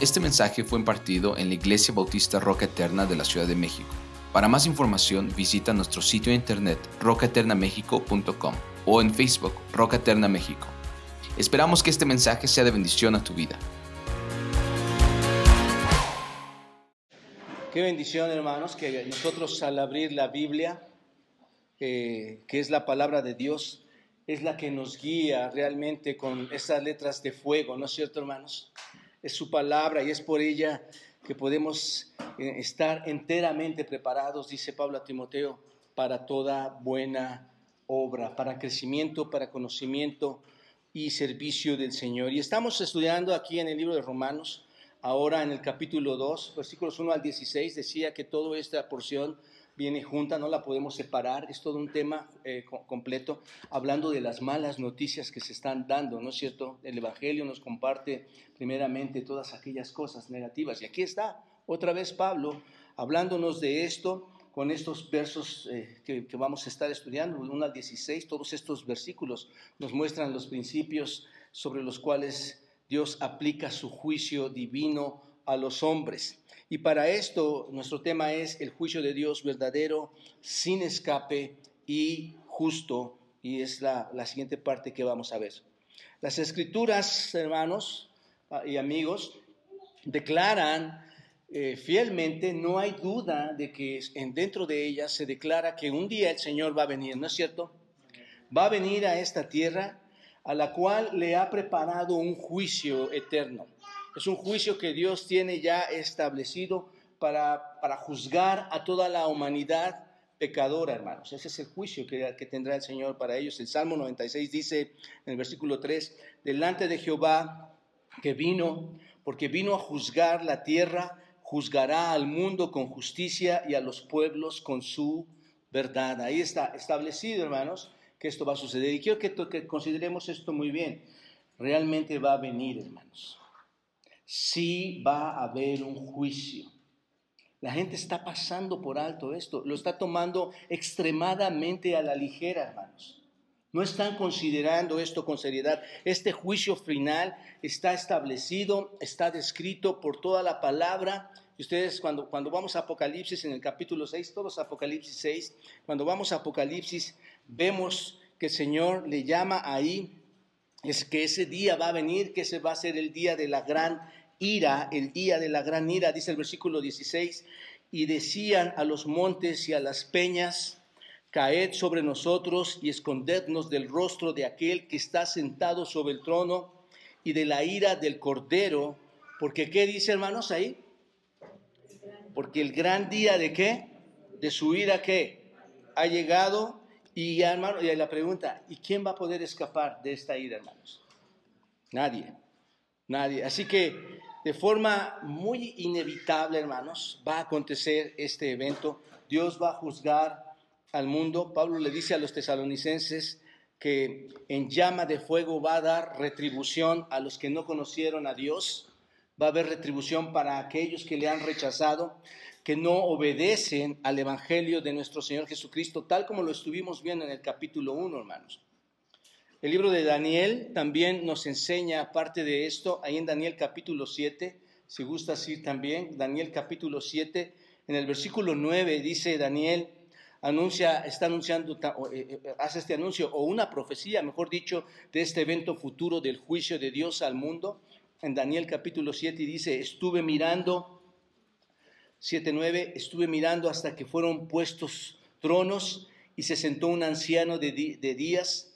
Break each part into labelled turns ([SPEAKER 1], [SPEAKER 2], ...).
[SPEAKER 1] Este mensaje fue impartido en la Iglesia Bautista Roca Eterna de la Ciudad de México. Para más información visita nuestro sitio de internet rocaeternamexico.com o en Facebook Roca Eterna México. Esperamos que este mensaje sea de bendición a tu vida.
[SPEAKER 2] Qué bendición, hermanos, que nosotros al abrir la Biblia, eh, que es la palabra de Dios, es la que nos guía realmente con esas letras de fuego, ¿no es cierto, hermanos? Es su palabra y es por ella que podemos eh, estar enteramente preparados, dice Pablo a Timoteo, para toda buena obra, para crecimiento, para conocimiento y servicio del Señor. Y estamos estudiando aquí en el libro de Romanos Ahora en el capítulo 2, versículos 1 al 16, decía que toda esta porción viene junta, no la podemos separar, es todo un tema eh, completo, hablando de las malas noticias que se están dando, ¿no es cierto? El Evangelio nos comparte primeramente todas aquellas cosas negativas. Y aquí está otra vez Pablo hablándonos de esto con estos versos eh, que, vamos a estar estudiando, 1 al 16, todos estos versículos nos muestran los principios sobre los cuales Dios aplica su juicio divino a los hombres. Y para esto nuestro tema es el juicio de Dios verdadero, sin escape y justo. Y es la, siguiente parte que vamos a ver. Las escrituras, hermanos ah, y amigos, declaran eh, fielmente, no hay duda de que dentro de ellas se declara que un día el Señor va a venir, ¿no es cierto? Va a venir a esta tierra a la cual le ha preparado un juicio eterno. Es un juicio que Dios tiene ya establecido para, para juzgar a toda la humanidad pecadora, hermanos. Ese es el juicio que, que, tendrá el Señor para ellos. El Salmo 96 dice en el versículo 3, delante de Jehová que vino, porque vino a juzgar la tierra, juzgará al mundo con justicia y a los pueblos con su verdad. Ahí está establecido, hermanos, que esto va a suceder. Y quiero que, consideremos esto muy bien. Realmente va a venir, hermanos. Sí va a haber un juicio. La gente está pasando por alto esto, lo está tomando extremadamente a la ligera, hermanos. No están considerando esto con seriedad. Este juicio final está establecido, está descrito por toda la palabra. Y ustedes cuando, cuando vamos a Apocalipsis en el capítulo 6, todos Apocalipsis 6, cuando vamos a Apocalipsis vemos que el Señor le llama ahí, es que ese día va a venir, que ese va a ser el día de la gran ira, el día de la gran ira, dice el versículo 16, y decían a los montes y a las peñas, caed sobre nosotros y escondednos del rostro de aquel que está sentado sobre el trono y de la ira del cordero, porque ¿qué dice hermanos ahí? Porque el gran día de qué? De su ira qué? Ha llegado y hermano, y la pregunta, ¿y quién va a poder escapar de esta ira, hermanos? Nadie, nadie. Así que de forma muy inevitable, hermanos, va a acontecer este evento. Dios va a juzgar al mundo. Pablo le dice a los tesalonicenses que en llama de fuego va a dar retribución a los que no conocieron a Dios. Va a haber retribución para aquellos que le han rechazado que no obedecen al Evangelio de nuestro Señor Jesucristo, tal como lo estuvimos viendo en el capítulo 1, hermanos. El libro de Daniel también nos enseña, aparte de esto, ahí en Daniel capítulo 7, si gusta decir también, Daniel capítulo 7, en el versículo 9 dice Daniel, anuncia, está anunciando, eh, eh, hace este anuncio, o una profecía, mejor dicho, de este evento futuro del juicio de Dios al mundo. En Daniel capítulo 7 dice, estuve mirando 7.9, estuve mirando hasta que fueron puestos tronos y se sentó un anciano de, de días,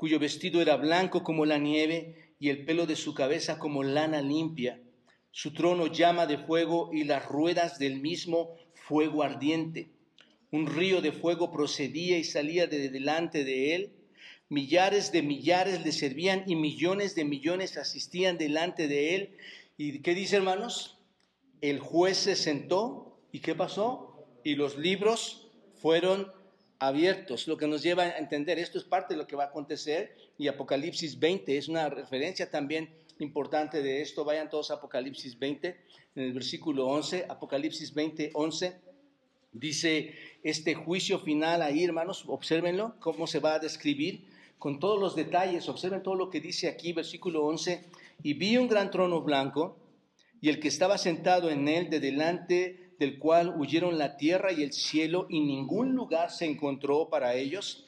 [SPEAKER 2] cuyo vestido era blanco como la nieve y el pelo de su cabeza como lana limpia. Su trono llama de fuego y las ruedas del mismo fuego ardiente. Un río de fuego procedía y salía de delante de él. Millares de millares le servían y millones de millones asistían delante de él. ¿Y qué dice, hermanos? el juez se sentó y ¿qué pasó? Y los libros fueron abiertos, lo que nos lleva a entender, esto es parte de lo que va a acontecer y Apocalipsis 20 es una referencia también importante de esto, vayan todos a Apocalipsis 20, en el versículo 11, Apocalipsis 20, 11, dice este juicio final ahí, hermanos, observenlo, cómo se va a describir con todos los detalles, observen todo lo que dice aquí, versículo 11, y vi un gran trono blanco, y el que estaba sentado en él, de delante del cual huyeron la tierra y el cielo, y ningún lugar se encontró para ellos.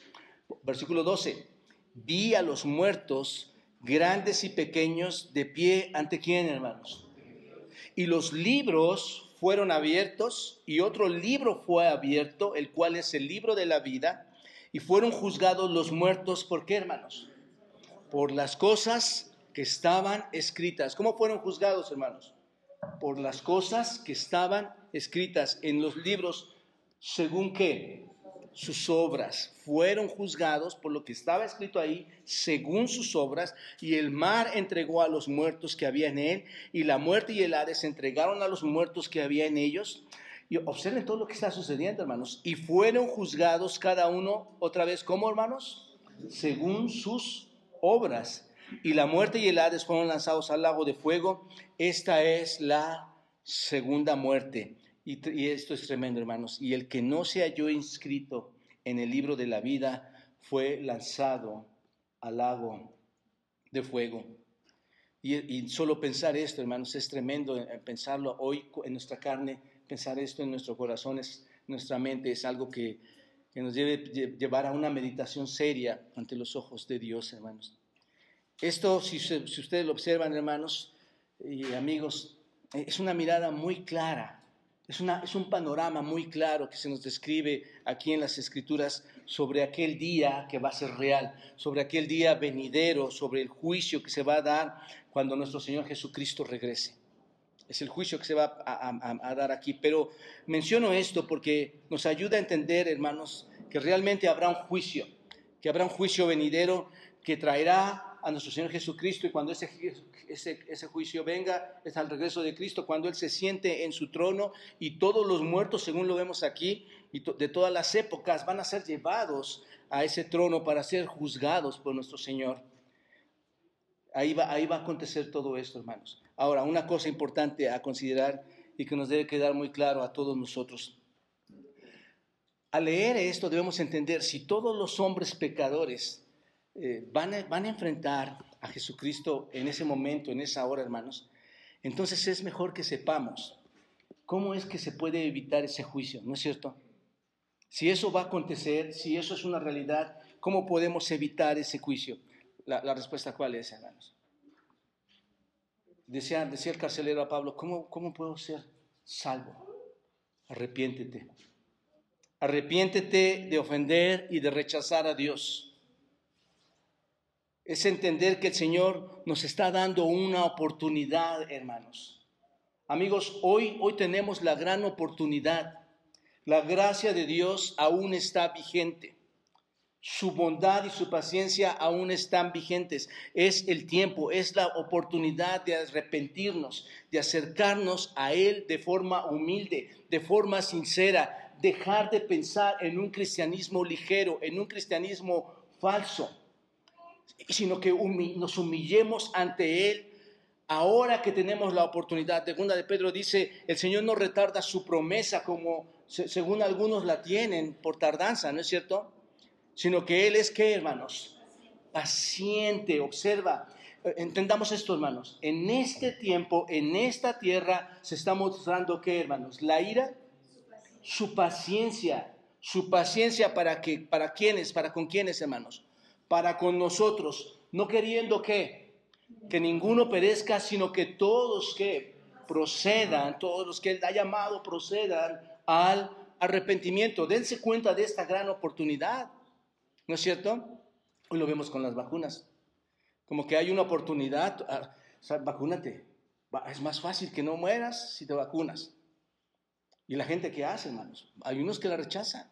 [SPEAKER 2] Versículo 12. Vi a los muertos, grandes y pequeños, de pie ante quién, hermanos. Y los libros fueron abiertos, y otro libro fue abierto, el cual es el libro de la vida, y fueron juzgados los muertos, ¿por qué, hermanos? Por las cosas que estaban escritas. ¿Cómo fueron juzgados, hermanos? Por las cosas que estaban escritas en los libros, según qué? Sus obras. Fueron juzgados por lo que estaba escrito ahí, según sus obras, y el mar entregó a los muertos que había en él, y la muerte y el Hades entregaron a los muertos que había en ellos. Y observen todo lo que está sucediendo, hermanos. Y fueron juzgados cada uno, otra vez, ¿cómo, hermanos? Según sus obras y la muerte y el Hades fueron lanzados al lago de fuego. Esta es la segunda muerte. Y, esto es tremendo, hermanos. Y el que no se halló inscrito en el libro de la vida fue lanzado al lago de fuego. Y, solo pensar esto, hermanos, es tremendo pensarlo hoy en nuestra carne, pensar esto en nuestros corazones, nuestra mente, es algo que nos debe llevar a una meditación seria ante los ojos de Dios, hermanos. Esto, si, ustedes lo observan, hermanos y amigos, es una mirada muy clara, es, un panorama muy claro que se nos describe aquí en las Escrituras sobre aquel día que va a ser real, sobre aquel día venidero, sobre el juicio que se va a dar cuando nuestro Señor Jesucristo regrese. Es el juicio que se va a dar aquí. Pero menciono esto porque nos ayuda a entender, hermanos, que realmente habrá un juicio, que habrá un juicio venidero que traerá a nuestro Señor Jesucristo y cuando ese, ese, juicio venga, es al regreso de Cristo, cuando Él se siente en su trono y todos los muertos, según lo vemos aquí, y de todas las épocas, van a ser llevados a ese trono para ser juzgados por nuestro Señor. Ahí va, ahí va a acontecer todo esto, hermanos. Ahora, una cosa importante a considerar y que nos debe quedar muy claro a todos nosotros. Al leer esto debemos entender si todos los hombres pecadores eh, van, a, van a enfrentar a Jesucristo en ese momento, en esa hora, hermanos, entonces es mejor que sepamos cómo es que se puede evitar ese juicio, ¿no es cierto? Si eso va a acontecer, si eso es una realidad, ¿cómo podemos evitar ese juicio? La, respuesta cuál es, hermanos. Decía, decía el carcelero a Pablo, ¿cómo, ¿cómo puedo ser salvo? Arrepiéntete. Arrepiéntete de ofender y de rechazar a Dios es entender que el Señor nos está dando una oportunidad, hermanos. Amigos, hoy, hoy tenemos la gran oportunidad. La gracia de Dios aún está vigente. Su bondad y su paciencia aún están vigentes. Es el tiempo, es la oportunidad de arrepentirnos, de acercarnos a Él de forma humilde, de forma sincera, dejar de pensar en un cristianismo ligero, en un cristianismo falso sino que nos humillemos ante Él ahora que tenemos la oportunidad. Segunda de Pedro dice, el Señor no retarda su promesa como según algunos la tienen por tardanza, ¿no es cierto? Sino que Él es que, hermanos, paciente, observa. Eh, entendamos esto, hermanos. En este tiempo, en esta tierra, se está mostrando que, hermanos, la ira, su paciencia, su paciencia para que, para quiénes, para con quiénes, hermanos, para con nosotros, no queriendo que, que ninguno perezca, sino que todos que procedan, todos los que Él ha llamado procedan al arrepentimiento. Dense cuenta de esta gran oportunidad, ¿no es cierto? Hoy lo vemos con las vacunas. Como que hay una oportunidad, ah, vacúnate. Es más fácil que no mueras si te vacunas. Y la gente que hace, hermanos, hay unos que la rechazan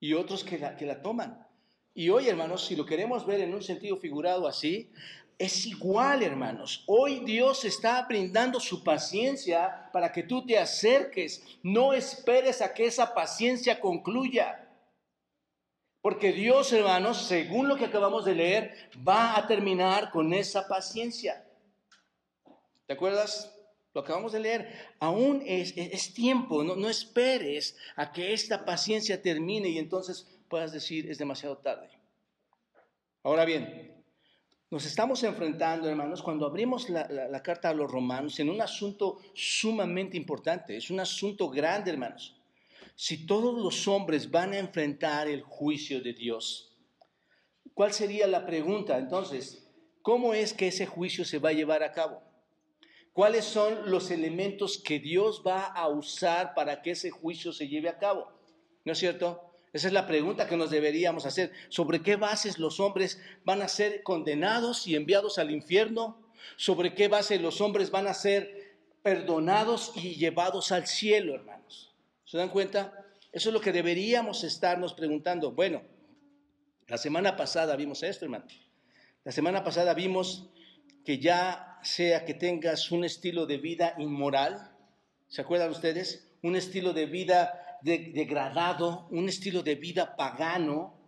[SPEAKER 2] y otros que que la toman. Y hoy, hermanos, si lo queremos ver en un sentido figurado así, es igual, hermanos. Hoy Dios está brindando su paciencia para que tú te acerques. No esperes a que esa paciencia concluya. Porque Dios, hermanos, según lo que acabamos de leer, va a terminar con esa paciencia. ¿Te acuerdas? Lo acabamos de leer. Aún es, es tiempo. No, no esperes a que esta paciencia termine y entonces puedas decir es demasiado tarde. Ahora bien, Nos estamos enfrentando, hermanos, cuando abrimos la, la, carta a los romanos en un asunto sumamente importante. Es un asunto grande, hermanos. Si todos los hombres van a enfrentar el juicio de Dios, ¿cuál sería la pregunta entonces? ¿Cómo es que ese juicio se va a llevar a cabo? ¿Cuáles son los elementos que Dios va a usar para que ese juicio se lleve a cabo? ¿No es cierto? Esa es la pregunta que nos deberíamos hacer. ¿Sobre qué bases los hombres van a ser condenados y enviados al infierno? ¿Sobre qué base los hombres van a ser perdonados y llevados al cielo, hermanos? ¿Se dan cuenta? Eso es lo que deberíamos estarnos preguntando. Bueno, la semana pasada vimos esto, hermano. La semana pasada vimos que ya sea que tengas un estilo de vida inmoral, ¿se acuerdan ustedes? Un estilo de vida degradado, un estilo de vida pagano,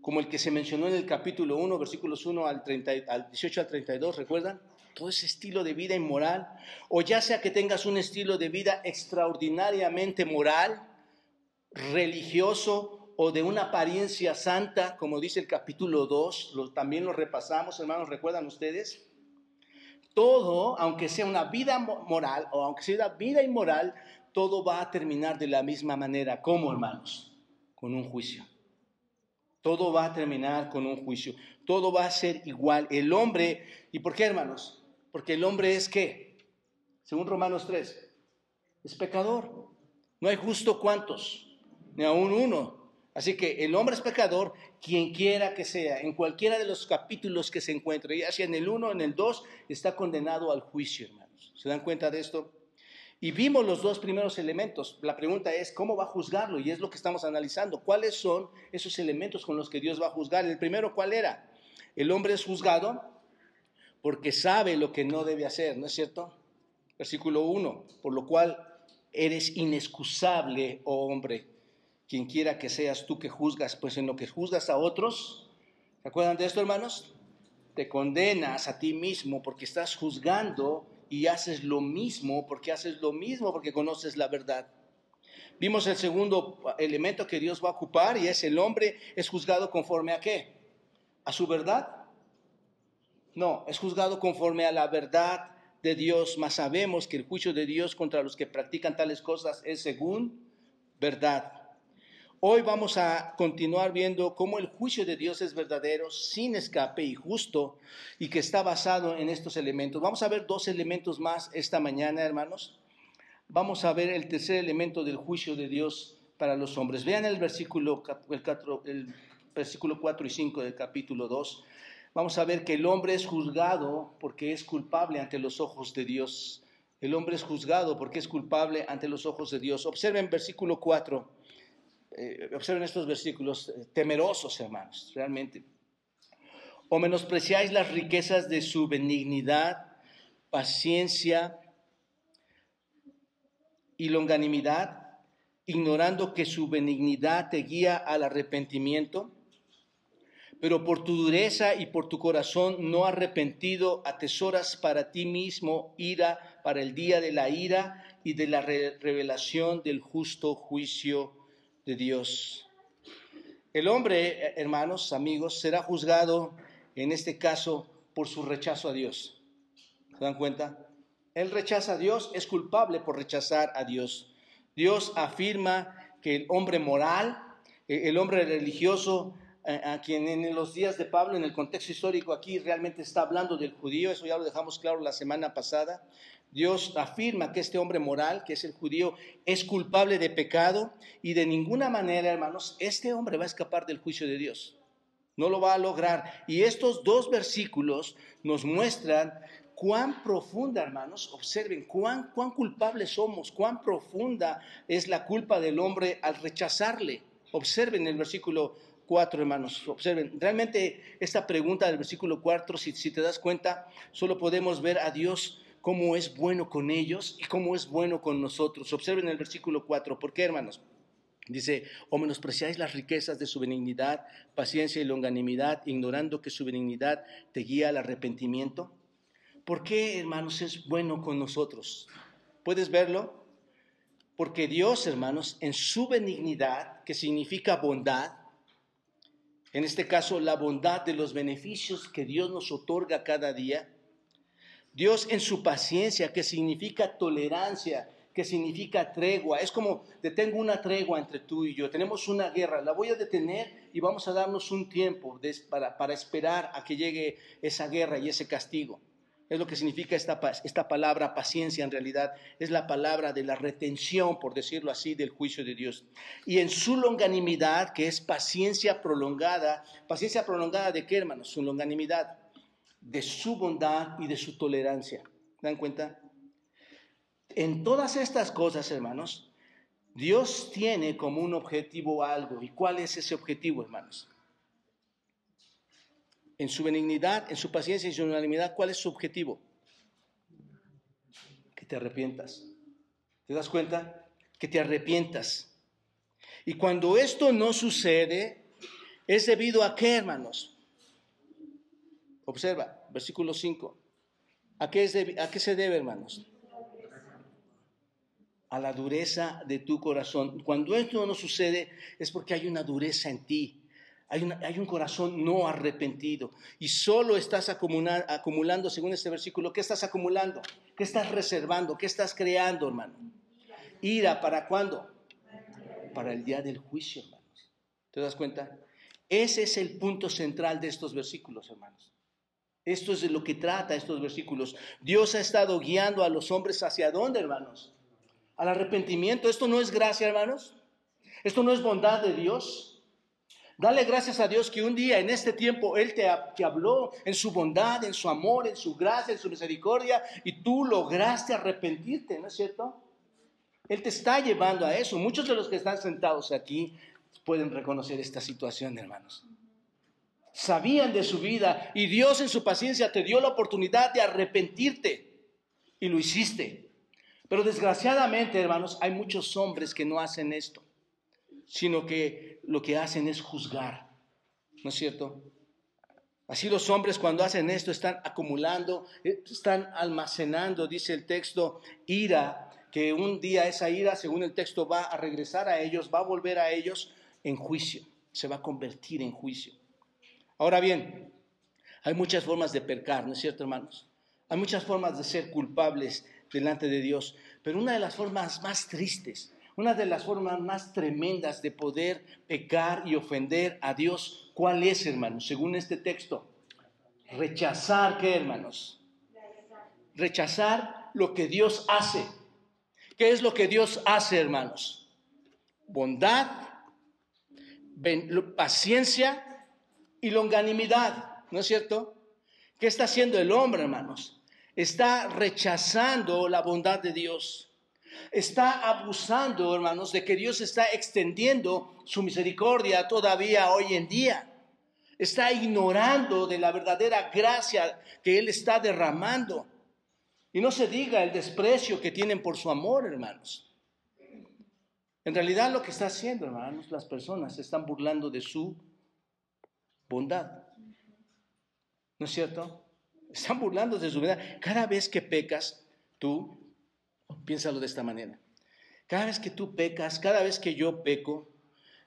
[SPEAKER 2] como el que se mencionó en el capítulo 1, versículos 1 al, 30, al 18 al 32, ¿recuerdan? Todo ese estilo de vida inmoral, o ya sea que tengas un estilo de vida extraordinariamente moral, religioso o de una apariencia santa, como dice el capítulo 2, también lo repasamos, hermanos, ¿recuerdan ustedes? Todo, aunque sea una vida moral o aunque sea una vida inmoral, todo va a terminar de la misma manera. ¿Cómo, hermanos? Con un juicio. Todo va a terminar con un juicio. Todo va a ser igual. El hombre, ¿y por qué, hermanos? Porque el hombre es qué? Según Romanos 3, es pecador. No hay justo cuantos, ni aún uno. Así que el hombre es pecador, quien quiera que sea, en cualquiera de los capítulos que se encuentre, ya sea en el 1 o en el 2, está condenado al juicio, hermanos. ¿Se dan cuenta de esto? Y vimos los dos primeros elementos. La pregunta es, ¿cómo va a juzgarlo? Y es lo que estamos analizando. ¿Cuáles son esos elementos con los que Dios va a juzgar? El primero, ¿cuál era? El hombre es juzgado porque sabe lo que no debe hacer, ¿no es cierto? Versículo 1, por lo cual eres inexcusable, oh hombre, quien quiera que seas tú que juzgas, pues en lo que juzgas a otros, ¿se acuerdan de esto, hermanos? Te condenas a ti mismo porque estás juzgando y haces lo mismo porque haces lo mismo porque conoces la verdad. Vimos el segundo elemento que Dios va a ocupar y es el hombre es juzgado conforme a qué? ¿A su verdad? No, es juzgado conforme a la verdad de Dios, mas sabemos que el juicio de Dios contra los que practican tales cosas es según verdad. Hoy vamos a continuar viendo cómo el juicio de Dios es verdadero, sin escape y justo, y que está basado en estos elementos. Vamos a ver dos elementos más esta mañana, hermanos. Vamos a ver el tercer elemento del juicio de Dios para los hombres. Vean el versículo, el, 4, el versículo 4 y 5 del capítulo 2. Vamos a ver que el hombre es juzgado porque es culpable ante los ojos de Dios. El hombre es juzgado porque es culpable ante los ojos de Dios. Observen versículo 4 eh, observen estos versículos, eh, temerosos hermanos, realmente. O menospreciáis las riquezas de su benignidad, paciencia y longanimidad, ignorando que su benignidad te guía al arrepentimiento. Pero por tu dureza y por tu corazón no arrepentido, atesoras para ti mismo ira para el día de la ira y de la revelación del justo juicio de Dios. El hombre, hermanos, amigos, será juzgado en este caso por su rechazo a Dios. ¿Se dan cuenta? Él rechaza a Dios, es culpable por rechazar a Dios. Dios afirma que el hombre moral, eh, el hombre religioso, a quien en los días de Pablo, en el contexto histórico aquí, realmente está hablando del judío, eso ya lo dejamos claro la semana pasada, Dios afirma que este hombre moral, que es el judío, es culpable de pecado y de ninguna manera, hermanos, este hombre va a escapar del juicio de Dios. No lo va a lograr. Y estos dos versículos nos muestran cuán profunda, hermanos, observen cuán, cuán culpables somos, cuán profunda es la culpa del hombre al rechazarle. Observen el versículo 4, hermanos. Observen, realmente esta pregunta del versículo 4, si, si te das cuenta, solo podemos ver a Dios cómo es bueno con ellos y cómo es bueno con nosotros. Observen el versículo 4. ¿Por qué, hermanos? Dice, o menospreciáis las riquezas de su benignidad, paciencia y longanimidad, ignorando que su benignidad te guía al arrepentimiento. ¿Por qué, hermanos, es bueno con nosotros? ¿Puedes verlo? Porque Dios, hermanos, en su benignidad, que significa bondad, en este caso la bondad de los beneficios que Dios nos otorga cada día. Dios en su paciencia, que significa tolerancia, que significa tregua. Es como detengo una tregua entre tú y yo. Tenemos una guerra, la voy a detener y vamos a darnos un tiempo para, esperar a que llegue esa guerra y ese castigo. Es lo que significa esta, esta palabra paciencia en realidad. Es la palabra de la retención, por decirlo así, del juicio de Dios. Y en su longanimidad, que es paciencia prolongada, paciencia prolongada de qué, hermanos? Su longanimidad, de su bondad y de su tolerancia. ¿Dan cuenta? En todas estas cosas, hermanos, Dios tiene como un objetivo algo. ¿Y cuál es ese objetivo, hermanos? en su benignidad, en su paciencia y su unanimidad, ¿cuál es su objetivo? Que te arrepientas. ¿Te das cuenta? Que te arrepientas. Y cuando esto no sucede, es debido a qué, hermanos? Observa, versículo 5. ¿A qué, es ¿A qué se debe, hermanos? A la dureza de tu corazón. Cuando esto no sucede, es porque hay una dureza en ti. Hay, un corazón no arrepentido y solo estás acumulando, según este versículo, ¿qué estás acumulando? ¿Qué estás reservando? ¿Qué estás creando, hermano? Ira, ¿para cuándo? Para el día del juicio, hermanos. ¿Te das cuenta? Ese es el punto central de estos versículos, hermanos. Esto es de lo que trata estos versículos. Dios ha estado guiando a los hombres hacia dónde, hermanos? Al arrepentimiento. Esto no es gracia, hermanos. Esto no es bondad de Dios. Dale gracias a Dios que un día en este tiempo Él te, habló en su bondad, en su amor, en su gracia, en su misericordia, y tú lograste arrepentirte, ¿no es cierto? Él te está llevando a eso. Muchos de los que están sentados aquí pueden reconocer esta situación, hermanos. Sabían de su vida y Dios en su paciencia te dio la oportunidad de arrepentirte y lo hiciste. Pero desgraciadamente, hermanos, hay muchos hombres que no hacen esto sino que lo que hacen es juzgar. ¿No es cierto? Así los hombres cuando hacen esto están acumulando, eh, están almacenando, dice el texto, ira, que un día esa ira, según el texto, va a regresar a ellos, va a volver a ellos en juicio, se va a convertir en juicio. Ahora bien, hay muchas formas de percar, ¿no es cierto, hermanos? Hay muchas formas de ser culpables delante de Dios, pero una de las formas más tristes una de las formas más tremendas de poder pecar y ofender a Dios, ¿cuál es, hermanos? Según este texto, rechazar, ¿qué, hermanos? Rechazar lo que Dios hace. ¿Qué es lo que Dios hace, hermanos? Bondad, paciencia y longanimidad, ¿no es cierto? ¿Qué está haciendo el hombre, hermanos? Está rechazando la bondad de Dios está abusando, hermanos, de que Dios está extendiendo su misericordia todavía hoy en día. Está ignorando de la verdadera gracia que Él está derramando. Y no se diga el desprecio que tienen por su amor, hermanos. En realidad lo que está haciendo, hermanos, las personas se están burlando de su bondad. ¿No es cierto? Están burlando de su bondad. Cada vez que pecas, tú Piénsalo de esta manera. Cada vez que tú pecas, cada vez que yo peco,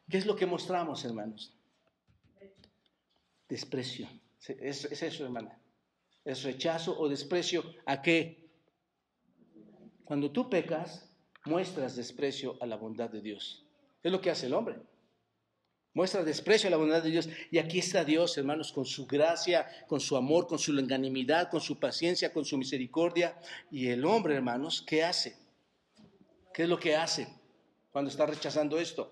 [SPEAKER 2] ¿qué es lo que mostramos, hermanos? Desprecio. Es, eso, hermana. Es rechazo o desprecio a qué? Cuando tú pecas, muestras desprecio a la bondad de Dios. Es lo que hace el hombre. Muestra desprecio a la bondad de Dios. Y aquí está Dios, hermanos, con su gracia, con su amor, con su longanimidad, con su paciencia, con su misericordia. Y el hombre, hermanos, ¿qué hace? ¿Qué es lo que hace cuando está rechazando esto?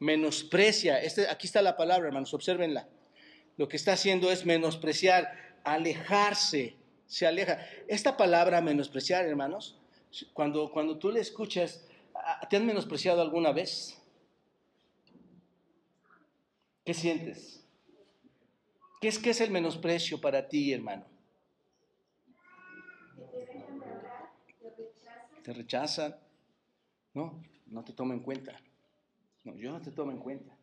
[SPEAKER 2] Menosprecia. Este, aquí está la palabra, hermanos, observenla. Lo que está haciendo es menospreciar, alejarse, se aleja. Esta palabra menospreciar, hermanos, cuando, cuando tú le escuchas, ¿te han menospreciado alguna vez? ¿Qué sientes? ¿Qué es, qué es el menosprecio para ti, hermano? Te rechazan. No, no te tomo en cuenta. No, yo no te tomo en cuenta.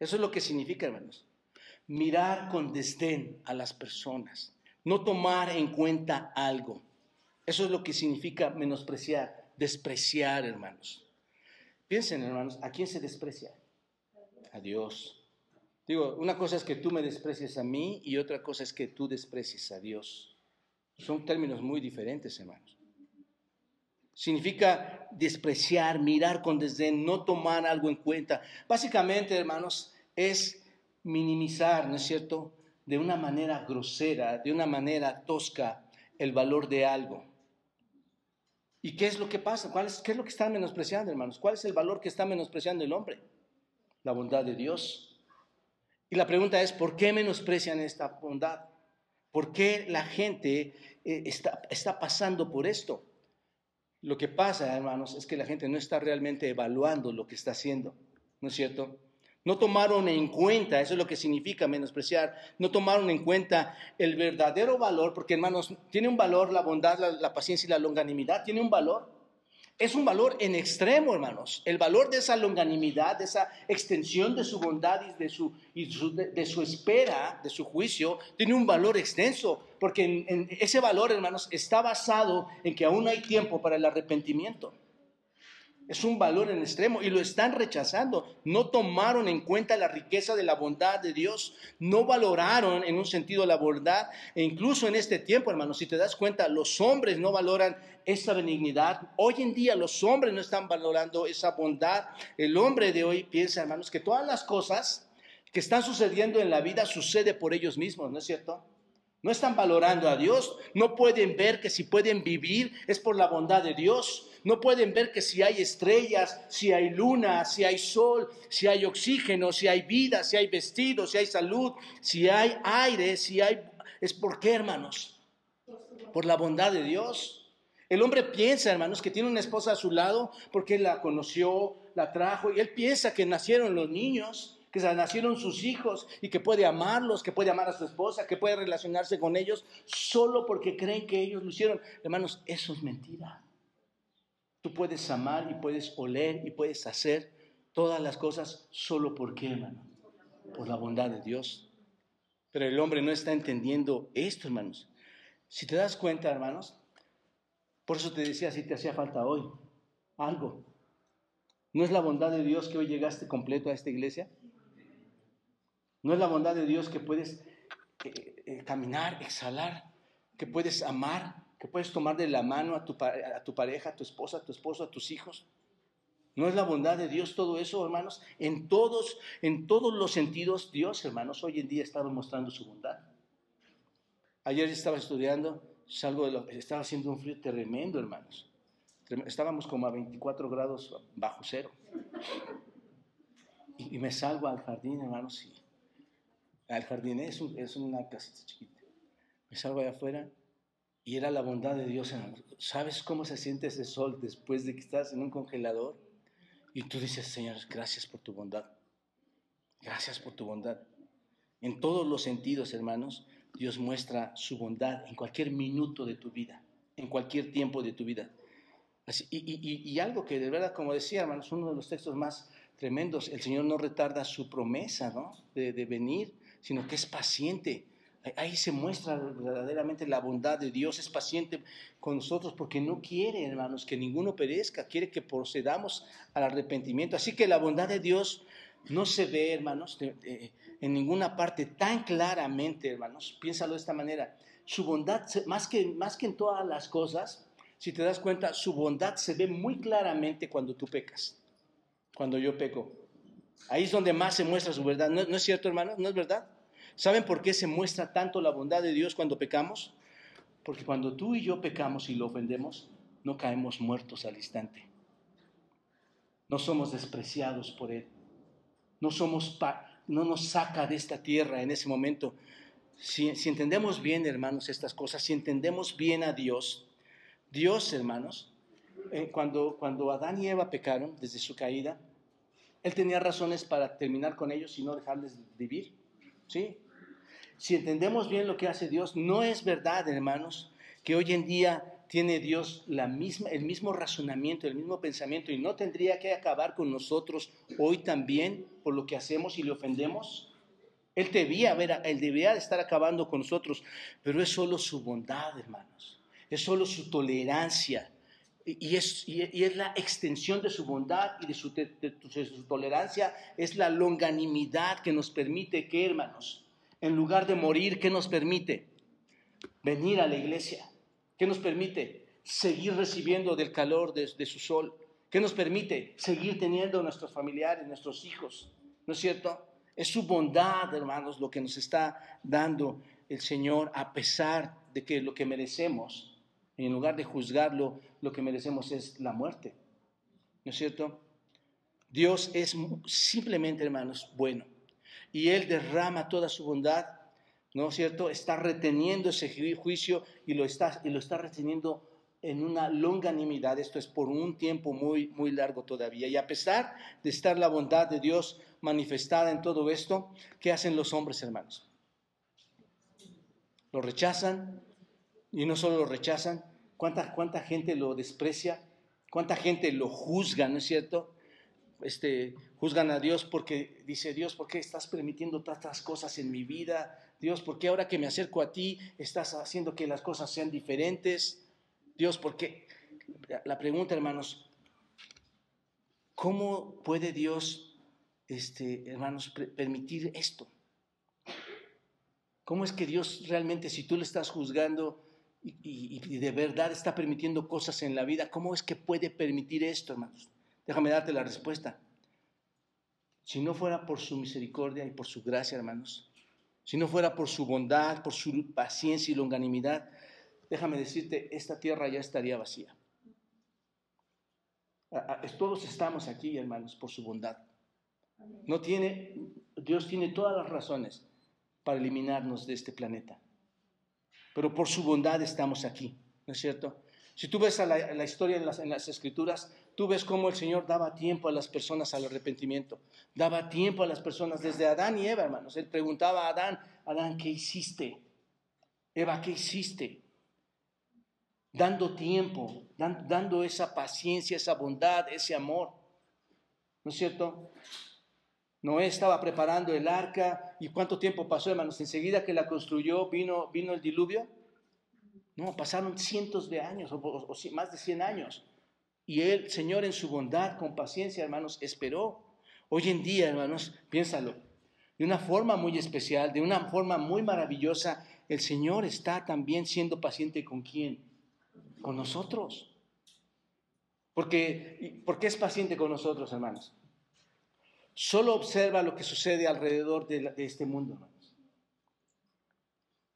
[SPEAKER 2] Eso es lo que significa, hermanos. Mirar con desdén a las personas. No tomar en cuenta algo. Eso es lo que significa menospreciar, despreciar, hermanos. Piensen, hermanos, ¿a quién se desprecia? A Dios. Digo, una cosa es que tú me desprecies a mí y otra cosa es que tú desprecies a Dios. Son términos muy diferentes, hermanos. Significa despreciar, mirar con desdén, no tomar algo en cuenta. Básicamente, hermanos, es minimizar, ¿no es cierto? De una manera grosera, de una manera tosca, el valor de algo. ¿Y qué es lo que pasa? ¿Cuál es, ¿Qué es lo que están menospreciando, hermanos? ¿Cuál es el valor que está menospreciando el hombre? La bondad de Dios. Y la pregunta es, ¿por qué menosprecian esta bondad? ¿Por qué la gente eh, está, está pasando por esto? Lo que pasa, hermanos, es que la gente no está realmente evaluando lo que está haciendo, ¿no es cierto? No tomaron en cuenta, eso es lo que significa menospreciar, no tomaron en cuenta el verdadero valor, porque hermanos, tiene un valor la bondad, la, la paciencia y la longanimidad, tiene un valor es un valor en extremo, hermanos. El valor de esa longanimidad, de esa extensión de su bondad y de su, de, su espera, de su juicio, tiene un valor extenso, porque ese valor, hermanos, está basado en que aún hay tiempo para el arrepentimiento. Es un valor en extremo y lo están rechazando. No tomaron en cuenta la riqueza de la bondad de Dios. No valoraron en un sentido la bondad. E incluso en este tiempo, hermanos, si te das cuenta, los hombres no valoran esa benignidad. Hoy en día los hombres no están valorando esa bondad. El hombre de hoy piensa, hermanos, que todas las cosas que están sucediendo en la vida sucede por ellos mismos, ¿no es cierto? No están valorando a Dios, no pueden ver que si pueden vivir es por la bondad de Dios, no pueden ver que si hay estrellas, si hay luna, si hay sol, si hay oxígeno, si hay vida, si hay vestido, si hay salud, si hay aire, si hay... ¿Es por qué, hermanos? Por la bondad de Dios. El hombre piensa, hermanos, que tiene una esposa a su lado porque la conoció, la trajo, y él piensa que nacieron los niños, que nacieron sus hijos y que puede amarlos, que puede amar a su esposa, que puede relacionarse con ellos solo porque creen que ellos lo hicieron. Hermanos, eso es mentira. Puedes amar y puedes oler y puedes hacer todas las cosas solo por qué, hermano? Por la bondad de Dios. Pero el hombre no está entendiendo esto, hermanos. Si te das cuenta, hermanos, por eso te decía si te hacía falta hoy algo. ¿No es la bondad de Dios que hoy llegaste completo a esta iglesia? ¿No es la bondad de Dios que puedes eh, eh, caminar, exhalar, que puedes amar, que puedes tomar de la mano a tu, a tu pareja, a tu esposa, a tu esposo, a tus hijos. ¿No es la bondad de Dios todo eso, hermanos? En todos, en todos los sentidos, Dios, hermanos, hoy en día está demostrando su bondad. Ayer estaba estudiando, salgo de lo, estaba haciendo un frío tremendo, hermanos. Estábamos como a 24 grados bajo cero. Y, y me salgo al jardín, hermanos, y al jardín es, es una casita chiquita. Me salgo allá afuera y era la bondad de Dios. ¿Sabes cómo se siente ese sol después de que estás en un congelador? Y tú dices, Señor, gracias por tu bondad. Gracias por tu bondad. En todos los sentidos, hermanos, Dios muestra su bondad en cualquier minuto de tu vida, en cualquier tiempo de tu vida. y, algo que de verdad, como decía, hermanos, uno de los textos más tremendos, el Señor no retarda su promesa, ¿no? De, de venir, sino que es paciente Ahí se muestra verdaderamente la bondad de Dios. Es paciente con nosotros porque no quiere, hermanos, que ninguno perezca. Quiere que procedamos al arrepentimiento. Así que la bondad de Dios no se ve, hermanos, en ninguna parte tan claramente, hermanos. Piénsalo de esta manera. Su bondad, más que, más que en todas las cosas, si te das cuenta, su bondad se ve muy claramente cuando tú pecas. Cuando yo peco. Ahí es donde más se muestra su verdad. ¿No, no es cierto, hermanos? ¿No es verdad? ¿Saben por qué se muestra tanto la bondad de Dios cuando pecamos? Porque cuando tú y yo pecamos y lo ofendemos, no caemos muertos al instante. No somos despreciados por Él. No, somos no nos saca de esta tierra en ese momento. Si, entendemos bien, hermanos, estas cosas, si entendemos bien a Dios, Dios, hermanos, eh, cuando, cuando Adán y Eva pecaron desde su caída, Él tenía razones para terminar con ellos y no dejarles vivir. ¿Sí? Si entendemos bien lo que hace Dios, no es verdad, hermanos, que hoy en día tiene Dios el mismo razonamiento, el mismo pensamiento y no tendría que acabar con nosotros hoy también por lo que hacemos y le ofendemos. Él debía, ver, él debía estar acabando con nosotros, pero es solo su bondad, hermanos. Es solo su tolerancia. y es, la extensión de su bondad y de su tolerancia, es la longanimidad que nos permite que, hermanos, en lugar de morir, ¿qué nos permite? Venir a la iglesia. ¿Qué nos permite? Seguir recibiendo del calor de, su sol. ¿Qué nos permite? Seguir teniendo nuestros familiares, nuestros hijos. ¿No es cierto? Es su bondad, hermanos, lo que nos está dando el Señor a pesar de que lo que merecemos en lugar de juzgarlo, lo que merecemos es la muerte. ¿No es cierto? Dios es simplemente, hermanos, bueno. Y Él derrama toda su bondad, ¿no es cierto? Está reteniendo ese juicio y lo está, y lo está reteniendo en una longanimidad. Esto es por un tiempo muy, muy largo todavía. Y a pesar de estar la bondad de Dios manifestada en todo esto, ¿qué hacen los hombres, hermanos? Lo rechazan, y no solo lo rechazan, ¿cuánta, cuánta gente lo desprecia? ¿Cuánta gente lo juzga, no es cierto? Este, juzgan a Dios porque dice Dios, ¿por qué estás permitiendo tantas cosas en mi vida? Dios, ¿por qué ahora que me acerco a ti estás haciendo que las cosas sean diferentes? Dios, ¿por qué? La pregunta, hermanos, ¿cómo puede Dios, este, hermanos, permitir esto? ¿Cómo es que Dios realmente, si tú le estás juzgando, y, de verdad está permitiendo cosas en la vida, ¿cómo es que puede permitir esto, hermanos? Déjame darte la respuesta. Si no fuera por su misericordia y por su gracia, hermanos, si no fuera por su bondad, por su paciencia y longanimidad, déjame decirte, esta tierra ya estaría vacía. Todos estamos aquí, hermanos, por su bondad. No tiene, Dios tiene todas las razones para eliminarnos de este planeta pero por su bondad estamos aquí, ¿no es cierto? Si tú ves la, historia en las, en las, escrituras, tú ves cómo el Señor daba tiempo a las personas al arrepentimiento, daba tiempo a las personas desde Adán y Eva, hermanos. Él preguntaba a Adán, Adán, ¿qué hiciste? Eva, ¿qué hiciste? Dando tiempo, dando esa paciencia, esa bondad, ese amor, ¿no es cierto? Noé estaba preparando el arca y cuánto tiempo pasó, hermanos. Enseguida que la construyó, vino, vino el diluvio. No, pasaron cientos de años o, más de 100 años. Y el Señor en su bondad, con paciencia, hermanos, esperó. Hoy en día, hermanos, piénsalo, de una forma muy especial, de una forma muy maravillosa, el Señor está también siendo paciente con quién? Con nosotros. Porque, ¿Por qué es paciente con nosotros, hermanos? Solo observa lo que sucede alrededor de, este mundo, hermanos.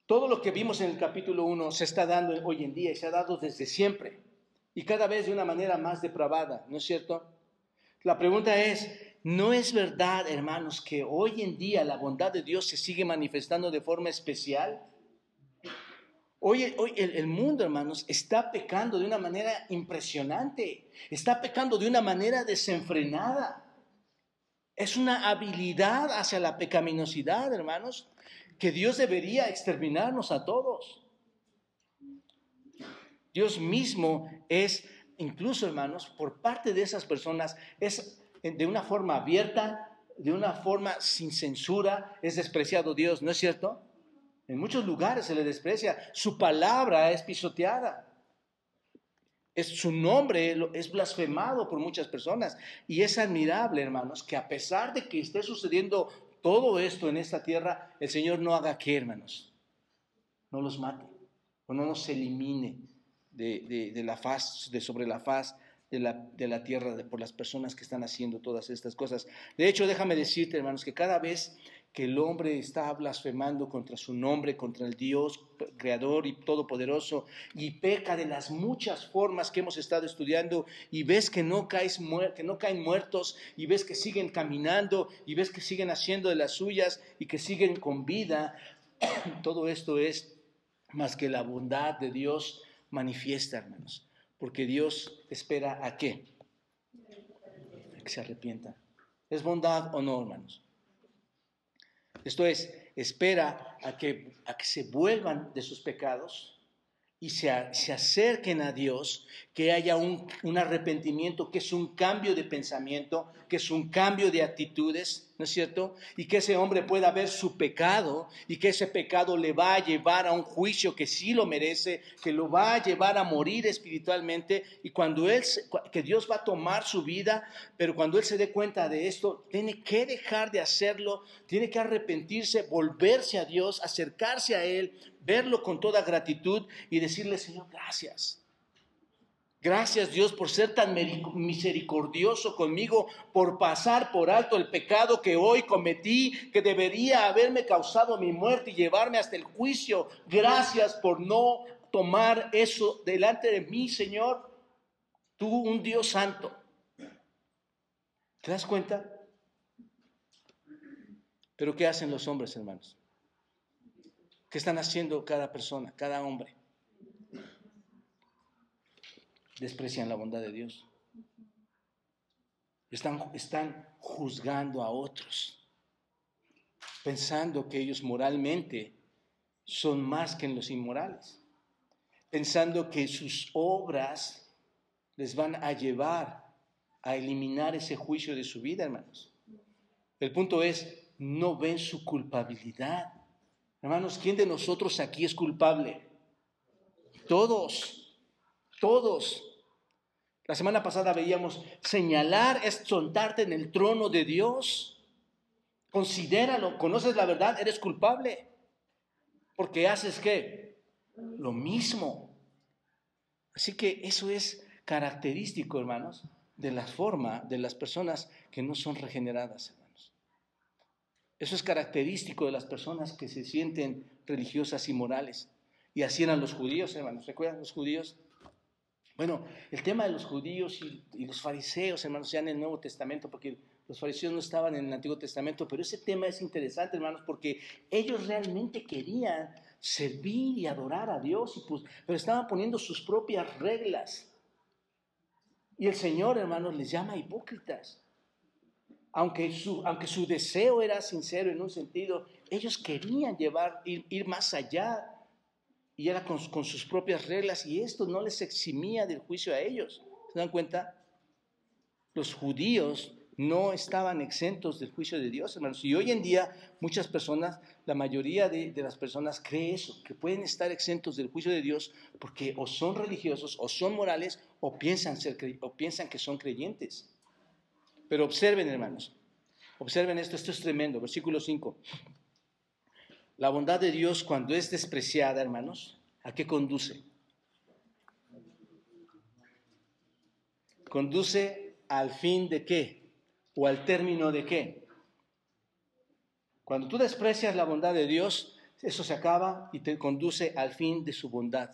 [SPEAKER 2] Todo lo que vimos en el capítulo 1 se está dando hoy en día y se ha dado desde siempre y cada vez de una manera más depravada, ¿no es cierto? La pregunta es, ¿no es verdad, hermanos, que hoy en día la bondad de Dios se sigue manifestando de forma especial? Hoy, hoy el, el, mundo, hermanos, está pecando de una manera impresionante, está pecando de una manera desenfrenada. Es una habilidad hacia la pecaminosidad, hermanos, que Dios debería exterminarnos a todos. Dios mismo es, incluso hermanos, por parte de esas personas, es de una forma abierta, de una forma sin censura, es despreciado Dios, ¿no es cierto? En muchos lugares se le desprecia, su palabra es pisoteada. Es, su nombre es blasfemado por muchas personas. Y es admirable, hermanos, que a pesar de que esté sucediendo todo esto en esta tierra, el Señor no haga que, hermanos, no los mate o no nos elimine de, de la faz, de sobre la faz de la, de la tierra por las personas que están haciendo todas estas cosas. De hecho, déjame decirte, hermanos, que cada vez que el hombre está blasfemando contra su nombre, contra el Dios creador y todopoderoso, y peca de las muchas formas que hemos estado estudiando, y ves que no, caes que no caen muertos, y ves que siguen caminando, y ves que siguen haciendo de las suyas, y que siguen con vida, todo esto es más que la bondad de Dios manifiesta, hermanos, porque Dios espera a qué? A que se arrepienta. ¿Es bondad o no, hermanos? Esto es, espera a que, a que se vuelvan de sus pecados y se, acerquen a Dios, que haya un, un, arrepentimiento, que es un cambio de pensamiento, que es un cambio de actitudes, ¿no es cierto? Y que ese hombre pueda ver su pecado y que ese pecado le va a llevar a un juicio que sí lo merece, que lo va a llevar a morir espiritualmente y cuando él, que Dios va a tomar su vida, pero cuando él se dé cuenta de esto, tiene que dejar de hacerlo, tiene que arrepentirse, volverse a Dios, acercarse a Él, verlo con toda gratitud y decirle, Señor, gracias. Gracias Dios por ser tan misericordioso conmigo, por pasar por alto el pecado que hoy cometí, que debería haberme causado mi muerte y llevarme hasta el juicio. Gracias por no tomar eso delante de mí, Señor. Tú, un Dios santo. ¿Te das cuenta? Pero ¿qué hacen los hombres, hermanos? ¿Qué están haciendo cada persona, cada hombre? Desprecian la bondad de Dios. Están, están juzgando a otros, pensando que ellos moralmente son más que los inmorales, pensando que sus obras les van a llevar a eliminar ese juicio de su vida, hermanos. El punto es, no ven su culpabilidad Hermanos, ¿quién de nosotros aquí es culpable? Todos, todos. La semana pasada veíamos, señalar es soltarte en el trono de Dios. Considéralo, conoces la verdad, eres culpable. Porque haces qué? Lo mismo. Así que eso es característico, hermanos, de la forma de las personas que no son regeneradas. Eso es característico de las personas que se sienten religiosas y morales. Y así eran los judíos, hermanos. ¿Recuerdan los judíos? Bueno, el tema de los judíos y, los fariseos, hermanos, ya en el Nuevo Testamento, porque los fariseos no estaban en el Antiguo Testamento, pero ese tema es interesante, hermanos, porque ellos realmente querían servir y adorar a Dios, pues, pero estaban poniendo sus propias reglas. Y el Señor, hermanos, les llama hipócritas aunque su, aunque su deseo era sincero en un sentido, ellos querían llevar, ir, más allá y era con, con, sus propias reglas y esto no les eximía del juicio a ellos. ¿Se dan cuenta? Los judíos no estaban exentos del juicio de Dios, hermanos. Y hoy en día muchas personas, la mayoría de, de las personas cree eso, que pueden estar exentos del juicio de Dios porque o son religiosos o son morales o piensan, ser, o piensan que son creyentes. Pero observen, hermanos, observen esto, esto es tremendo. Versículo 5. La bondad de Dios cuando es despreciada, hermanos, ¿a qué conduce? Conduce al fin de qué? ¿O al término de qué? Cuando tú desprecias la bondad de Dios, eso se acaba y te conduce al fin de su bondad.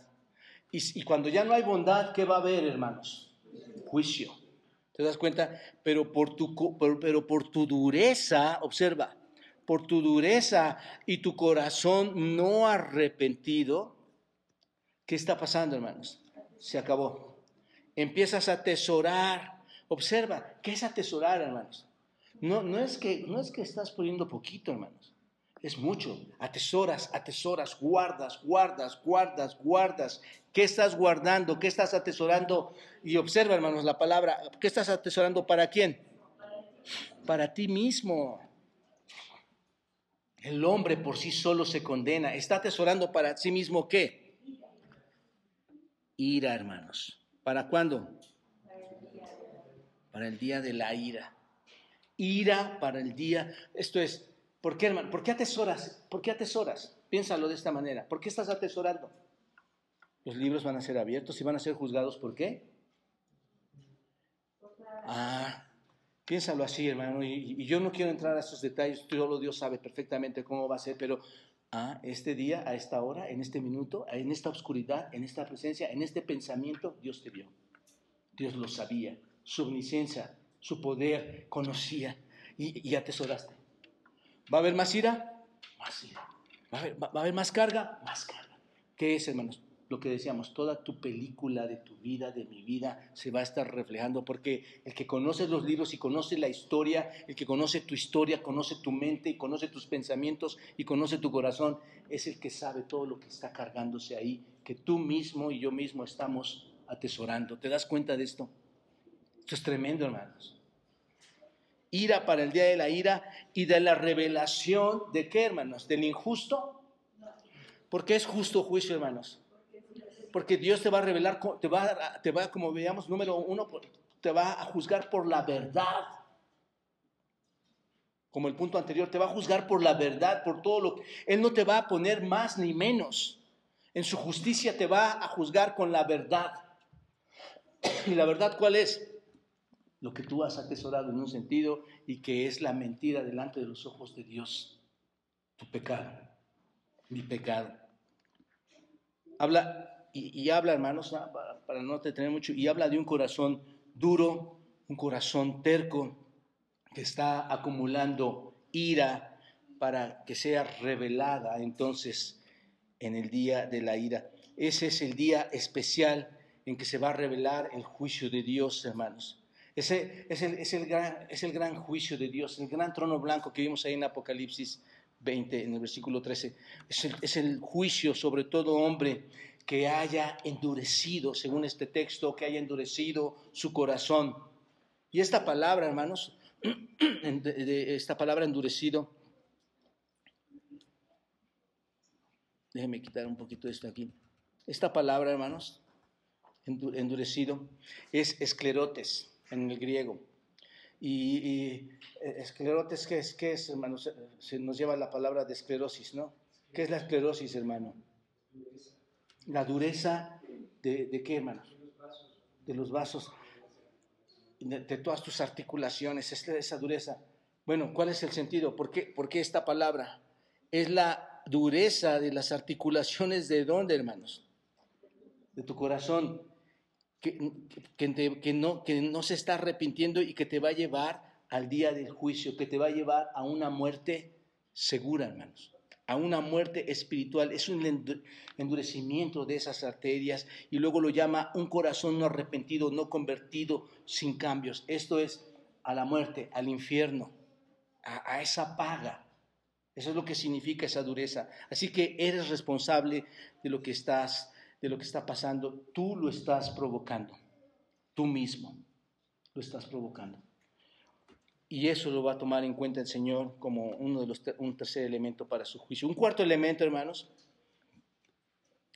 [SPEAKER 2] Y, y cuando ya no hay bondad, ¿qué va a haber, hermanos? Juicio. ¿Te das cuenta? Pero por tu, pero por tu dureza, observa, por tu dureza y tu corazón no arrepentido, ¿qué está pasando, hermanos? Se acabó. Empiezas a atesorar. Observa, ¿qué es atesorar, hermanos? No, no, es que, no es que estás poniendo poquito, hermanos. Es mucho. Atesoras, atesoras, guardas, guardas, guardas, guardas. ¿Qué estás guardando? ¿Qué estás atesorando? Y observa, hermanos, la palabra. ¿Qué estás atesorando para quién? Para ti mismo. El hombre por sí solo se condena. ¿Está atesorando para sí mismo qué? Ira, hermanos. ¿Para cuándo? Para el día de la ira. Ira para el día. Esto es, ¿por qué, hermano? ¿Por qué atesoras? ¿Por qué atesoras? Piénsalo de esta manera. ¿Por qué estás atesorando? Los libros van a ser abiertos y van a ser juzgados por qué? Ah, piénsalo así, hermano. Y, yo no quiero entrar a esos detalles, solo Dios sabe perfectamente cómo va a ser, pero ah, este día, a esta hora, en este minuto, en esta oscuridad, en esta presencia, en este pensamiento, Dios te vio. Dios lo sabía. Su omnisciencia, su poder, conocía y, y atesoraste. ¿Va a haber más ira? Más ira. ¿Va a haber, va a haber más carga? Más carga. ¿Qué es, hermanos? lo que decíamos, toda tu película de tu vida, de mi vida, se va a estar reflejando, porque el que conoce los libros y conoce la historia, el que conoce tu historia, conoce tu mente y conoce tus pensamientos y conoce tu corazón, es el que sabe todo lo que está cargándose ahí, que tú mismo y yo mismo estamos atesorando. ¿Te das cuenta de esto? Esto es tremendo, hermanos. Ira para el día de la ira y de la revelación de qué, hermanos? Del injusto. Porque es justo juicio, hermanos porque Dios te va a revelar, te va, te va, como veíamos, número uno, te va a juzgar por la verdad. Como el punto anterior, te va a juzgar por la verdad, por todo lo que... Él no te va a poner más ni menos. En su justicia te va a juzgar con la verdad. ¿Y la verdad cuál es? Lo que tú has atesorado en un sentido y que es la mentira delante de los ojos de Dios. Tu pecado, mi pecado. Habla y, habla, hermanos, ah, para, no tener mucho, y habla de un corazón duro, un corazón terco, que está acumulando ira para que sea revelada entonces en el día de la ira. Ese es el día especial en que se va a revelar el juicio de Dios, hermanos. Es el, gran, juicio de Dios, el gran trono blanco que vimos ahí en Apocalipsis 20, en el versículo 13. Es el, es el juicio sobre todo hombre que haya endurecido, según este texto, que haya endurecido su corazón. Y esta palabra, hermanos, esta palabra endurecido, déjenme quitar un poquito esto aquí. Esta palabra, hermanos, endurecido, es esclerotes en el griego. Y, eh, esclerotes, ¿qué es, ¿qué es, hermanos? Se nos lleva la palabra de esclerosis, ¿no? ¿Qué es la esclerosis, hermano? la dureza de, de qué, hermano? De los vasos, de, todas tus articulaciones, esa dureza. Bueno, ¿cuál es el sentido? ¿Por qué, ¿Por qué esta palabra? Es la dureza de las articulaciones de dónde, hermanos? De tu corazón, que, que, no, que no se está arrepintiendo y que te va a llevar al día del juicio, que te va a llevar a una muerte segura, hermanos a una muerte espiritual, es un endurecimiento de esas arterias y luego lo llama un corazón no arrepentido, no convertido, sin cambios. Esto es a la muerte, al infierno, a, esa paga. Eso es lo que significa esa dureza. Así que eres responsable de lo que estás, de lo que está pasando. Tú lo estás provocando. Tú mismo lo estás provocando. Y eso lo va a tomar en cuenta el Señor como uno de los, un tercer elemento para su juicio. Un cuarto elemento, hermanos,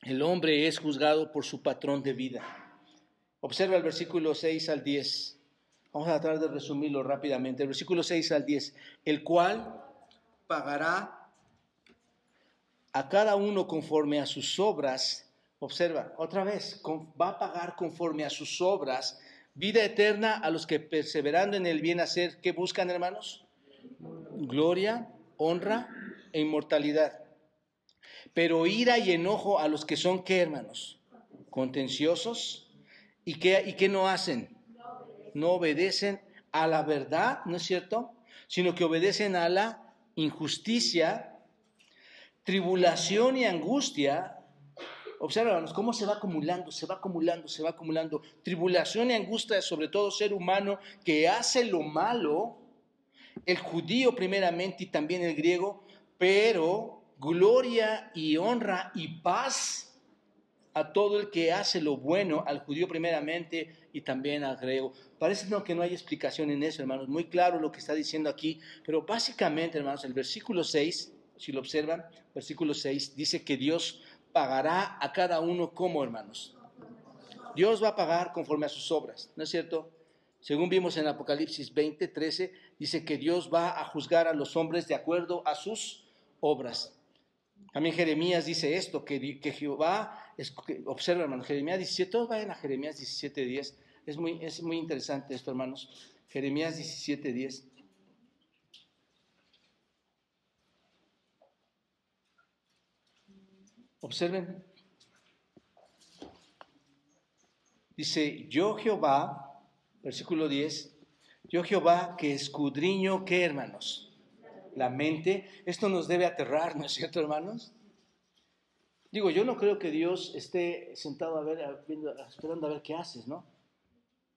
[SPEAKER 2] el hombre es juzgado por su patrón de vida. Observa el versículo 6 al 10. Vamos a tratar de resumirlo rápidamente. El versículo 6 al 10. El cual pagará a cada uno conforme a sus obras. Observa, otra vez, va a pagar conforme a sus obras Vida eterna a los que perseverando en el bien hacer, ¿qué buscan, hermanos? Gloria, honra e inmortalidad. Pero ira y enojo a los que son, ¿qué, hermanos? Contenciosos. ¿Y qué, y qué no hacen? No obedecen a la verdad, ¿no es cierto? Sino que obedecen a la injusticia, tribulación y angustia Observa, cómo se va acumulando, se va acumulando, se va acumulando. Tribulación y angustia sobre todo ser humano que hace lo malo, el judío primeramente y también el griego, pero gloria y honra y paz a todo el que hace lo bueno, al judío primeramente y también al griego. Parece no, que no hay explicación en eso, hermanos. Muy claro lo que está diciendo aquí, pero básicamente, hermanos, el versículo 6, si lo observan, versículo 6, dice que Dios pagará a cada uno como hermanos. Dios va a pagar conforme a sus obras, ¿no es cierto? Según vimos en Apocalipsis 20, 13, dice que Dios va a juzgar a los hombres de acuerdo a sus obras. También Jeremías dice esto, que, que Jehová, observa hermanos, Jeremías 17, todos vayan a Jeremías 17, 10. Es muy, es muy interesante esto, hermanos. Jeremías 17, 10. Observen. Dice, yo Jehová, versículo 10, yo Jehová que escudriño, ¿qué hermanos? La mente. Esto nos debe aterrar, ¿no es cierto, hermanos? Digo, yo no creo que Dios esté sentado a ver, esperando a ver qué haces, ¿no?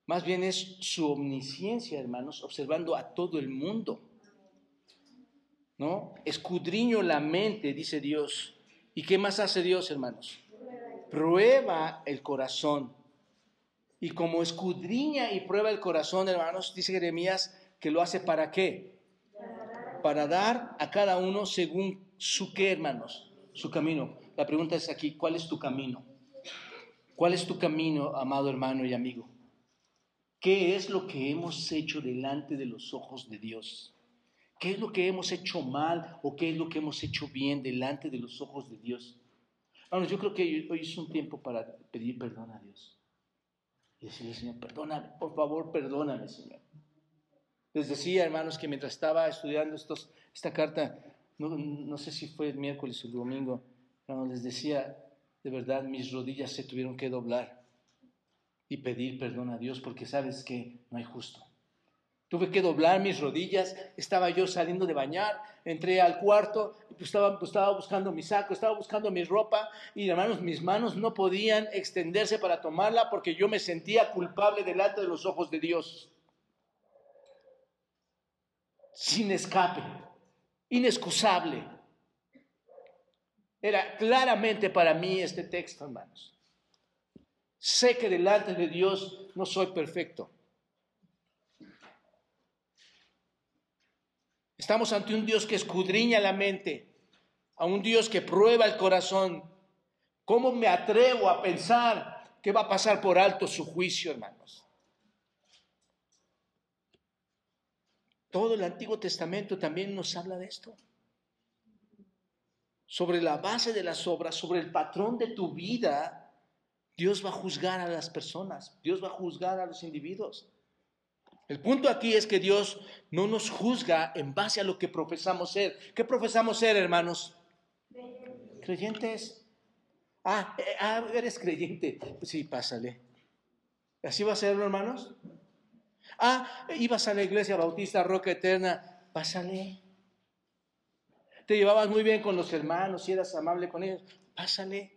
[SPEAKER 2] Más bien es su omnisciencia, hermanos, observando a todo el mundo. ¿No? Escudriño la mente, dice Dios. ¿Y qué más hace Dios, hermanos? Prueba el corazón. Y como escudriña y prueba el corazón, hermanos, dice Jeremías que lo hace para qué? Para dar a cada uno según su qué, hermanos, su camino. La pregunta es aquí, ¿cuál es tu camino? ¿Cuál es tu camino, amado hermano y amigo? ¿Qué es lo que hemos hecho delante de los ojos de Dios? ¿Qué es lo que hemos hecho mal o qué es lo que hemos hecho bien delante de los ojos de Dios? Bueno, yo creo que hoy es un tiempo para pedir perdón a Dios. Y decirle, Señor, perdóname, por favor, perdóname, Señor. Les decía, hermanos, que mientras estaba estudiando esta carta, no, sé si fue el miércoles o el domingo, les decía, de verdad, mis rodillas se tuvieron que doblar y pedir perdón a Dios porque sabes que no hay justo. Tuve que doblar mis rodillas, estaba yo saliendo de bañar, entré al cuarto, pues estaba, pues estaba buscando mi saco, estaba buscando mi ropa y hermanos, mis manos no podían extenderse para tomarla porque yo me sentía culpable delante de los ojos de Dios. Sin escape, inexcusable. Era claramente para mí este texto, hermanos. Sé que delante de Dios no soy perfecto. Estamos ante un Dios que escudriña la mente, a un Dios que prueba el corazón. ¿Cómo me atrevo a pensar que va a pasar por alto su juicio, hermanos? Todo el Antiguo Testamento también nos habla de esto. Sobre la base de las obras, sobre el patrón de tu vida, Dios va a juzgar a las personas, Dios va a juzgar a los individuos. El punto aquí es que Dios no nos juzga en base a lo que profesamos ser. ¿Qué profesamos ser, hermanos? Creyentes. Ah, eh, ah eres creyente. Pues sí, pásale. ¿Así va a ser, hermanos? Ah, ibas a la iglesia bautista Roca Eterna. Pásale. Te llevabas muy bien con los hermanos y eras amable con ellos. Pásale.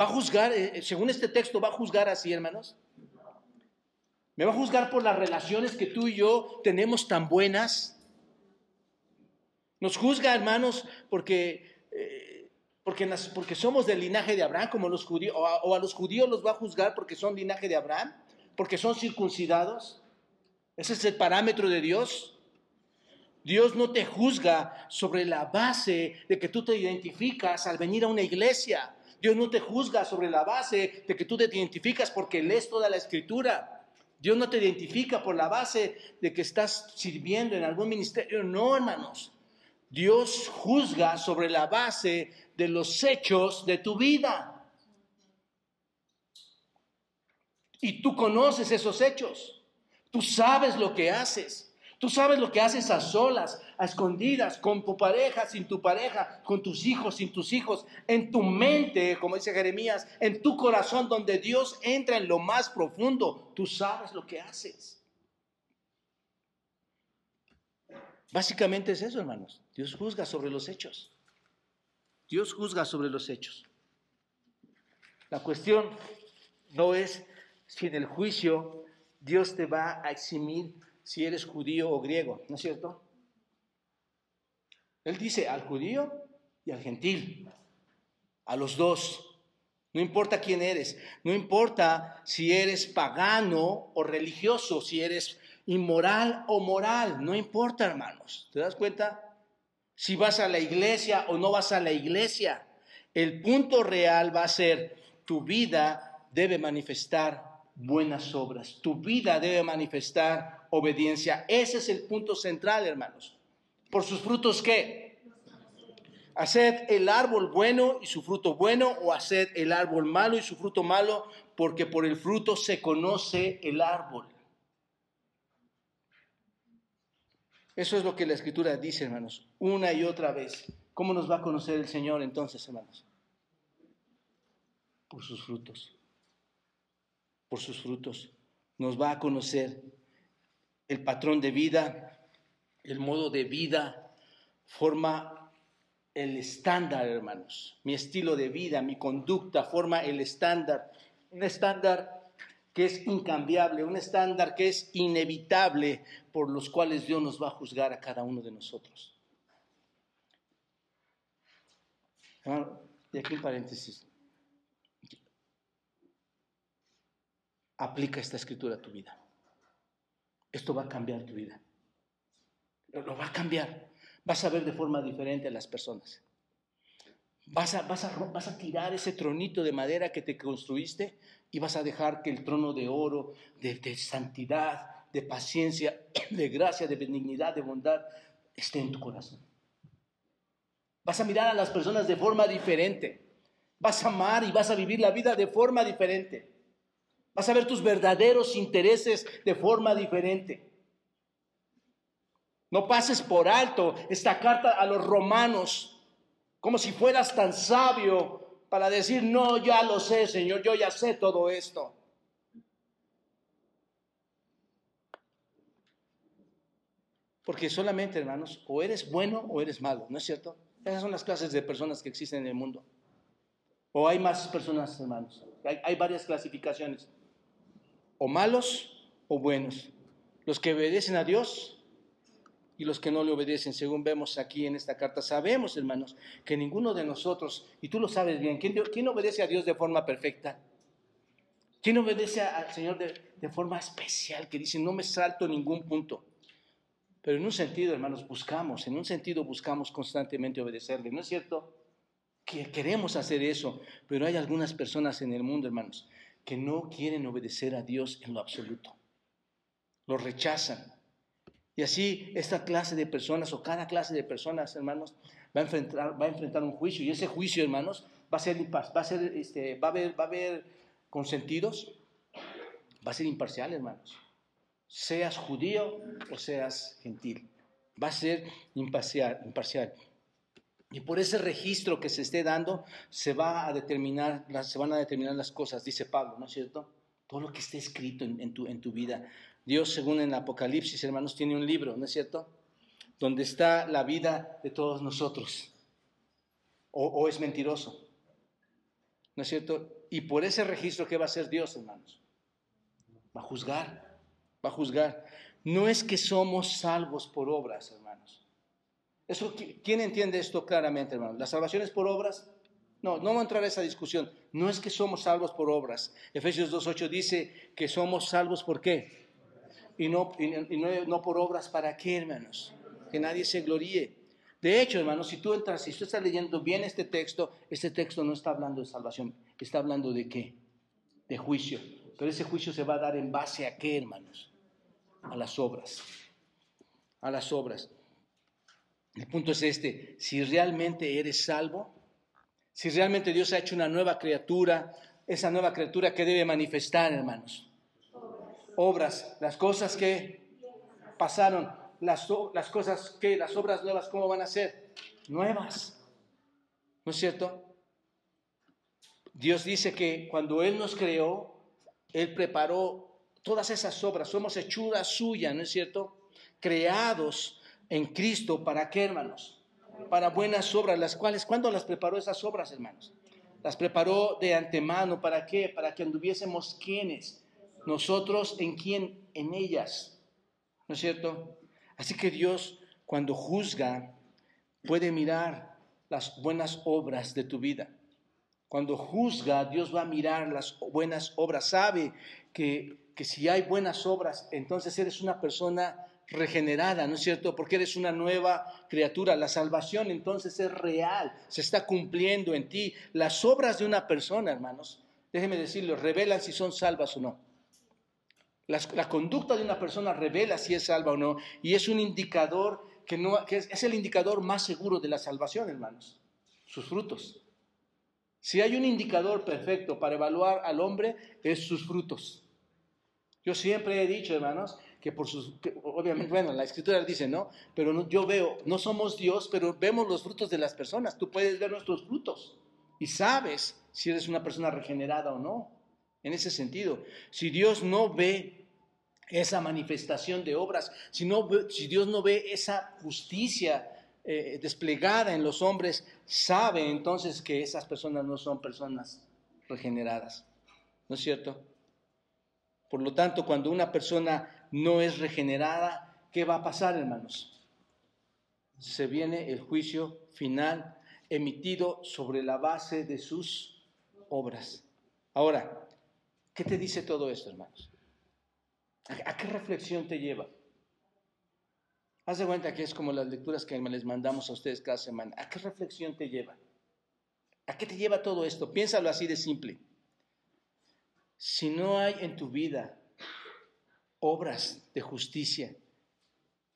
[SPEAKER 2] ¿Va a juzgar, eh, según este texto, va a juzgar así, hermanos? ¿Me va a juzgar por las relaciones que tú y yo tenemos tan buenas? Nos juzga, hermanos, porque, eh, porque, porque, somos del linaje de Abraham, como los judíos, o a, o a los judíos los va a juzgar porque son linaje de Abraham, porque son circuncidados. Ese es el parámetro de Dios. Dios no te juzga sobre la base de que tú te identificas al venir a una iglesia. Dios no te juzga sobre la base de que tú te identificas porque lees toda la escritura. Dios no te identifica por la base de que estás sirviendo en algún ministerio. No, hermanos. Dios juzga sobre la base de los hechos de tu vida. Y tú conoces esos hechos. Tú sabes lo que haces. Tú sabes lo que haces a solas, a escondidas, con tu pareja, sin tu pareja, con tus hijos, sin tus hijos, en tu mente, como dice Jeremías, en tu corazón donde Dios entra en lo más profundo. Tú sabes lo que haces. Básicamente es eso, hermanos. Dios juzga sobre los hechos. Dios juzga sobre los hechos. La cuestión no es si en el juicio Dios te va a eximir si eres judío o griego, ¿no es cierto? Él dice al judío y al gentil, a los dos. No importa quién eres, no importa si eres pagano o religioso, si eres inmoral o moral, no importa, hermanos. ¿Te das cuenta? Si vas a la iglesia o no vas a la iglesia, el punto real va a ser tu vida debe manifestar buenas obras. Tu vida debe manifestar obediencia. Ese es el punto central, hermanos. ¿Por sus frutos qué? Haced el árbol bueno y su fruto bueno, o haced el árbol malo y su fruto malo, porque por el fruto se conoce el árbol. Eso es lo que la escritura dice, hermanos, una y otra vez. ¿Cómo nos va a conocer el Señor entonces, hermanos? Por sus frutos por sus frutos. Nos va a conocer el patrón de vida, el modo de vida, forma el estándar, hermanos. Mi estilo de vida, mi conducta forma el estándar. Un estándar que es incambiable, un estándar que es inevitable por los cuales Dios nos va a juzgar a cada uno de nosotros. y aquí un paréntesis. Aplica esta escritura a tu vida. Esto va a cambiar tu vida. Lo va a cambiar vas a ver de forma diferente a las personas. Vas a, tirar ese tronito de madera que te construiste y vas a dejar que el trono de oro, de santidad, de paciencia, de gracia, de benignidad, de bondad, esté en tu corazón. Vas a mirar a las personas de forma diferente. Vas a amar y vas a vivir la vida de forma diferente. Vas a ver tus verdaderos intereses de forma diferente. No pases por alto esta carta a los romanos como si fueras tan sabio para decir, no, ya lo sé, Señor, yo ya sé todo esto. Porque solamente, hermanos, o eres bueno o eres malo, ¿no es cierto? Esas son las clases de personas que existen en el mundo. O hay más personas, hermanos. Hay, hay varias clasificaciones. O malos o buenos. Los que obedecen a Dios y los que no le obedecen, según vemos aquí en esta carta. Sabemos, hermanos, que ninguno de nosotros, y tú lo sabes bien, ¿quién, obedece a Dios de forma perfecta? ¿Quién obedece al Señor de, de forma especial, que dice, no me salto ningún punto? Pero en un sentido, hermanos, buscamos, en un sentido buscamos constantemente obedecerle, ¿no es cierto? Que queremos hacer eso, pero hay algunas personas en el mundo, hermanos, que no quieren obedecer a Dios en lo absoluto. Lo rechazan. Y así esta clase de personas o cada clase de personas, hermanos, va a enfrentar, va a enfrentar un juicio. Y ese juicio, hermanos, va a ser, va a ser, este, va a haber, va a haber consentidos, va a ser imparcial, hermanos. Seas judío o seas gentil. Va a ser imparcial, imparcial. Y por ese registro que se esté dando, se, va a determinar, se van a determinar las cosas, dice Pablo, ¿no es cierto? Todo lo que esté escrito en, tu, en tu vida. Dios, según en Apocalipsis, hermanos, tiene un libro, ¿no es cierto? Donde está la vida de todos nosotros. O, es mentiroso. ¿No es cierto? Y por ese registro, ¿qué va a hacer Dios, hermanos? Va a juzgar. Va a juzgar. No es que somos salvos por obras, hermanos. ¿Quién entiende esto claramente, hermanos? ¿La salvación es por obras? No, no voy a entrar a esa discusión. No es que somos salvos por obras. Efesios 2.8 dice que somos salvos por qué? y no, no, por obras para qué, hermanos. Que nadie se gloríe. De hecho, hermanos, si tú entras, si tú estás leyendo bien este texto, este texto no está hablando de salvación, está hablando de qué? De juicio. Pero ese juicio se va a dar en base a qué, hermanos? A las obras. A las obras. El punto es este, si realmente eres salvo, si realmente Dios ha hecho una nueva criatura, esa nueva criatura que debe manifestar, hermanos obras, las cosas que pasaron, las, las cosas que, las obras nuevas, ¿cómo van a ser? Nuevas. ¿No es cierto? Dios dice que cuando Él nos creó, Él preparó todas esas obras, somos hechuras suyas, ¿no es cierto? Creados en Cristo, ¿para qué, hermanos? Para buenas obras, las cuales, ¿cuándo las preparó esas obras, hermanos? Las preparó de antemano, ¿para qué? Para que anduviésemos quienes nosotros en quién, en ellas. ¿No es cierto? Así que Dios cuando juzga puede mirar las buenas obras de tu vida. Cuando juzga, Dios va a mirar las buenas obras. Sabe que, que si hay buenas obras, entonces eres una persona regenerada, ¿no es cierto? Porque eres una nueva criatura. La salvación entonces es real, se está cumpliendo en ti. Las obras de una persona, hermanos, déjenme decirlo, revelan si son salvas o no. La, conducta de una persona revela si es salva o no y es un indicador que, no, que es, el indicador más seguro de la salvación, hermanos, sus frutos. Si hay un indicador perfecto para evaluar al hombre, es sus frutos. Yo siempre he dicho, hermanos, que por sus, obviamente, bueno, la escritura dice, ¿no? Pero yo veo, no somos Dios, pero vemos los frutos de las personas. Tú puedes ver nuestros frutos y sabes si eres una persona regenerada o no en ese sentido. Si Dios no ve esa manifestación de obras, si, si Dios no ve esa justicia eh, desplegada en los hombres, sabe entonces que esas personas no son personas regeneradas. ¿No es cierto? Por lo tanto, cuando una persona no es regenerada, ¿qué va a pasar, hermanos? Se viene el juicio final emitido sobre la base de sus obras. Ahora, ¿qué te dice todo esto, hermanos? ¿A qué reflexión te lleva? Haz de cuenta que es como las lecturas que les mandamos a ustedes cada semana. ¿A qué reflexión te lleva? ¿A qué te lleva todo esto? Piénsalo así de simple. Si no hay en tu vida obras de justicia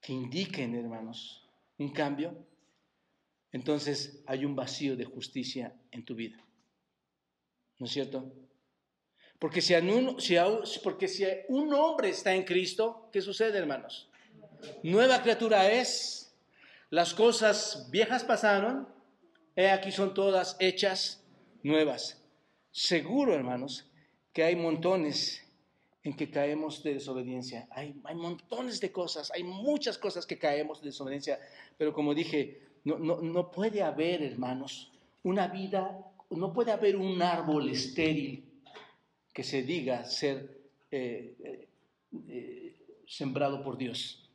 [SPEAKER 2] que indiquen, hermanos, un cambio, entonces hay un vacío de justicia en tu vida. ¿No es cierto? Porque si, un, porque si un hombre está en Cristo, ¿qué sucede, hermanos? Nueva criatura es, las cosas viejas pasaron, he aquí son todas hechas nuevas. Seguro, hermanos, que hay montones en que caemos de desobediencia. Hay, hay montones de cosas, hay muchas cosas que caemos de desobediencia, pero como dije, no, no, no puede haber, hermanos, una vida, no puede haber un árbol estéril que se diga ser eh, eh, eh, sembrado por Dios.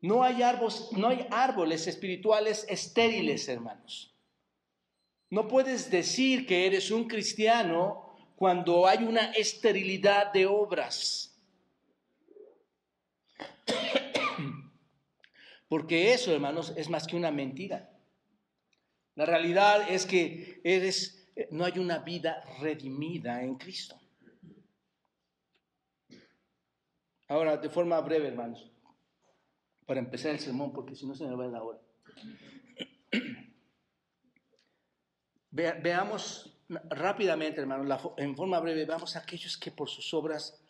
[SPEAKER 2] No hay, árboles, no hay árboles espirituales estériles, hermanos. No puedes decir que eres un cristiano cuando hay una esterilidad de obras. Porque eso, hermanos, es más que una mentira. La realidad es que no hay una vida redimida en Cristo. Ahora, de forma breve, hermanos, para empezar el sermón, porque si no se me va la hora. veamos rápidamente, hermanos, en forma breve, veamos a aquellos que por sus obras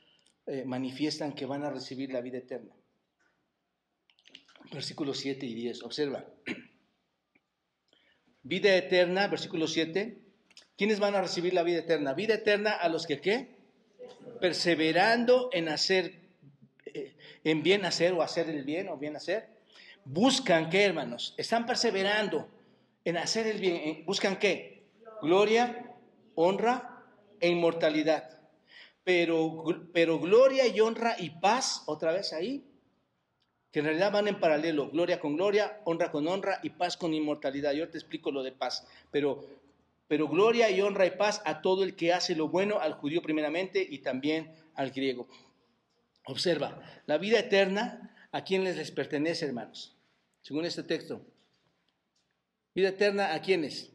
[SPEAKER 2] eh, manifiestan que van a recibir la vida eterna. Versículos 7 y 10, observa. Vida eterna, versículo 7, ¿Quiénes van a recibir la vida eterna? Vida eterna a los que qué? Perseverando en hacer, eh, en bien hacer o hacer el bien o bien hacer. Buscan qué, hermanos? Están perseverando en hacer el bien. ¿Buscan qué? Gloria, honra e inmortalidad. Pero, pero gloria y honra y paz, otra vez ahí, que en realidad van en paralelo, gloria con gloria, honra con honra y paz con inmortalidad. Yo te explico lo de paz, pero pero gloria y honra y paz a todo el que hace lo bueno, al judío primeramente y también al griego. Observa, la vida eterna, ¿a quiénes les pertenece, hermanos? Según este texto. Vida eterna, ¿a quiénes?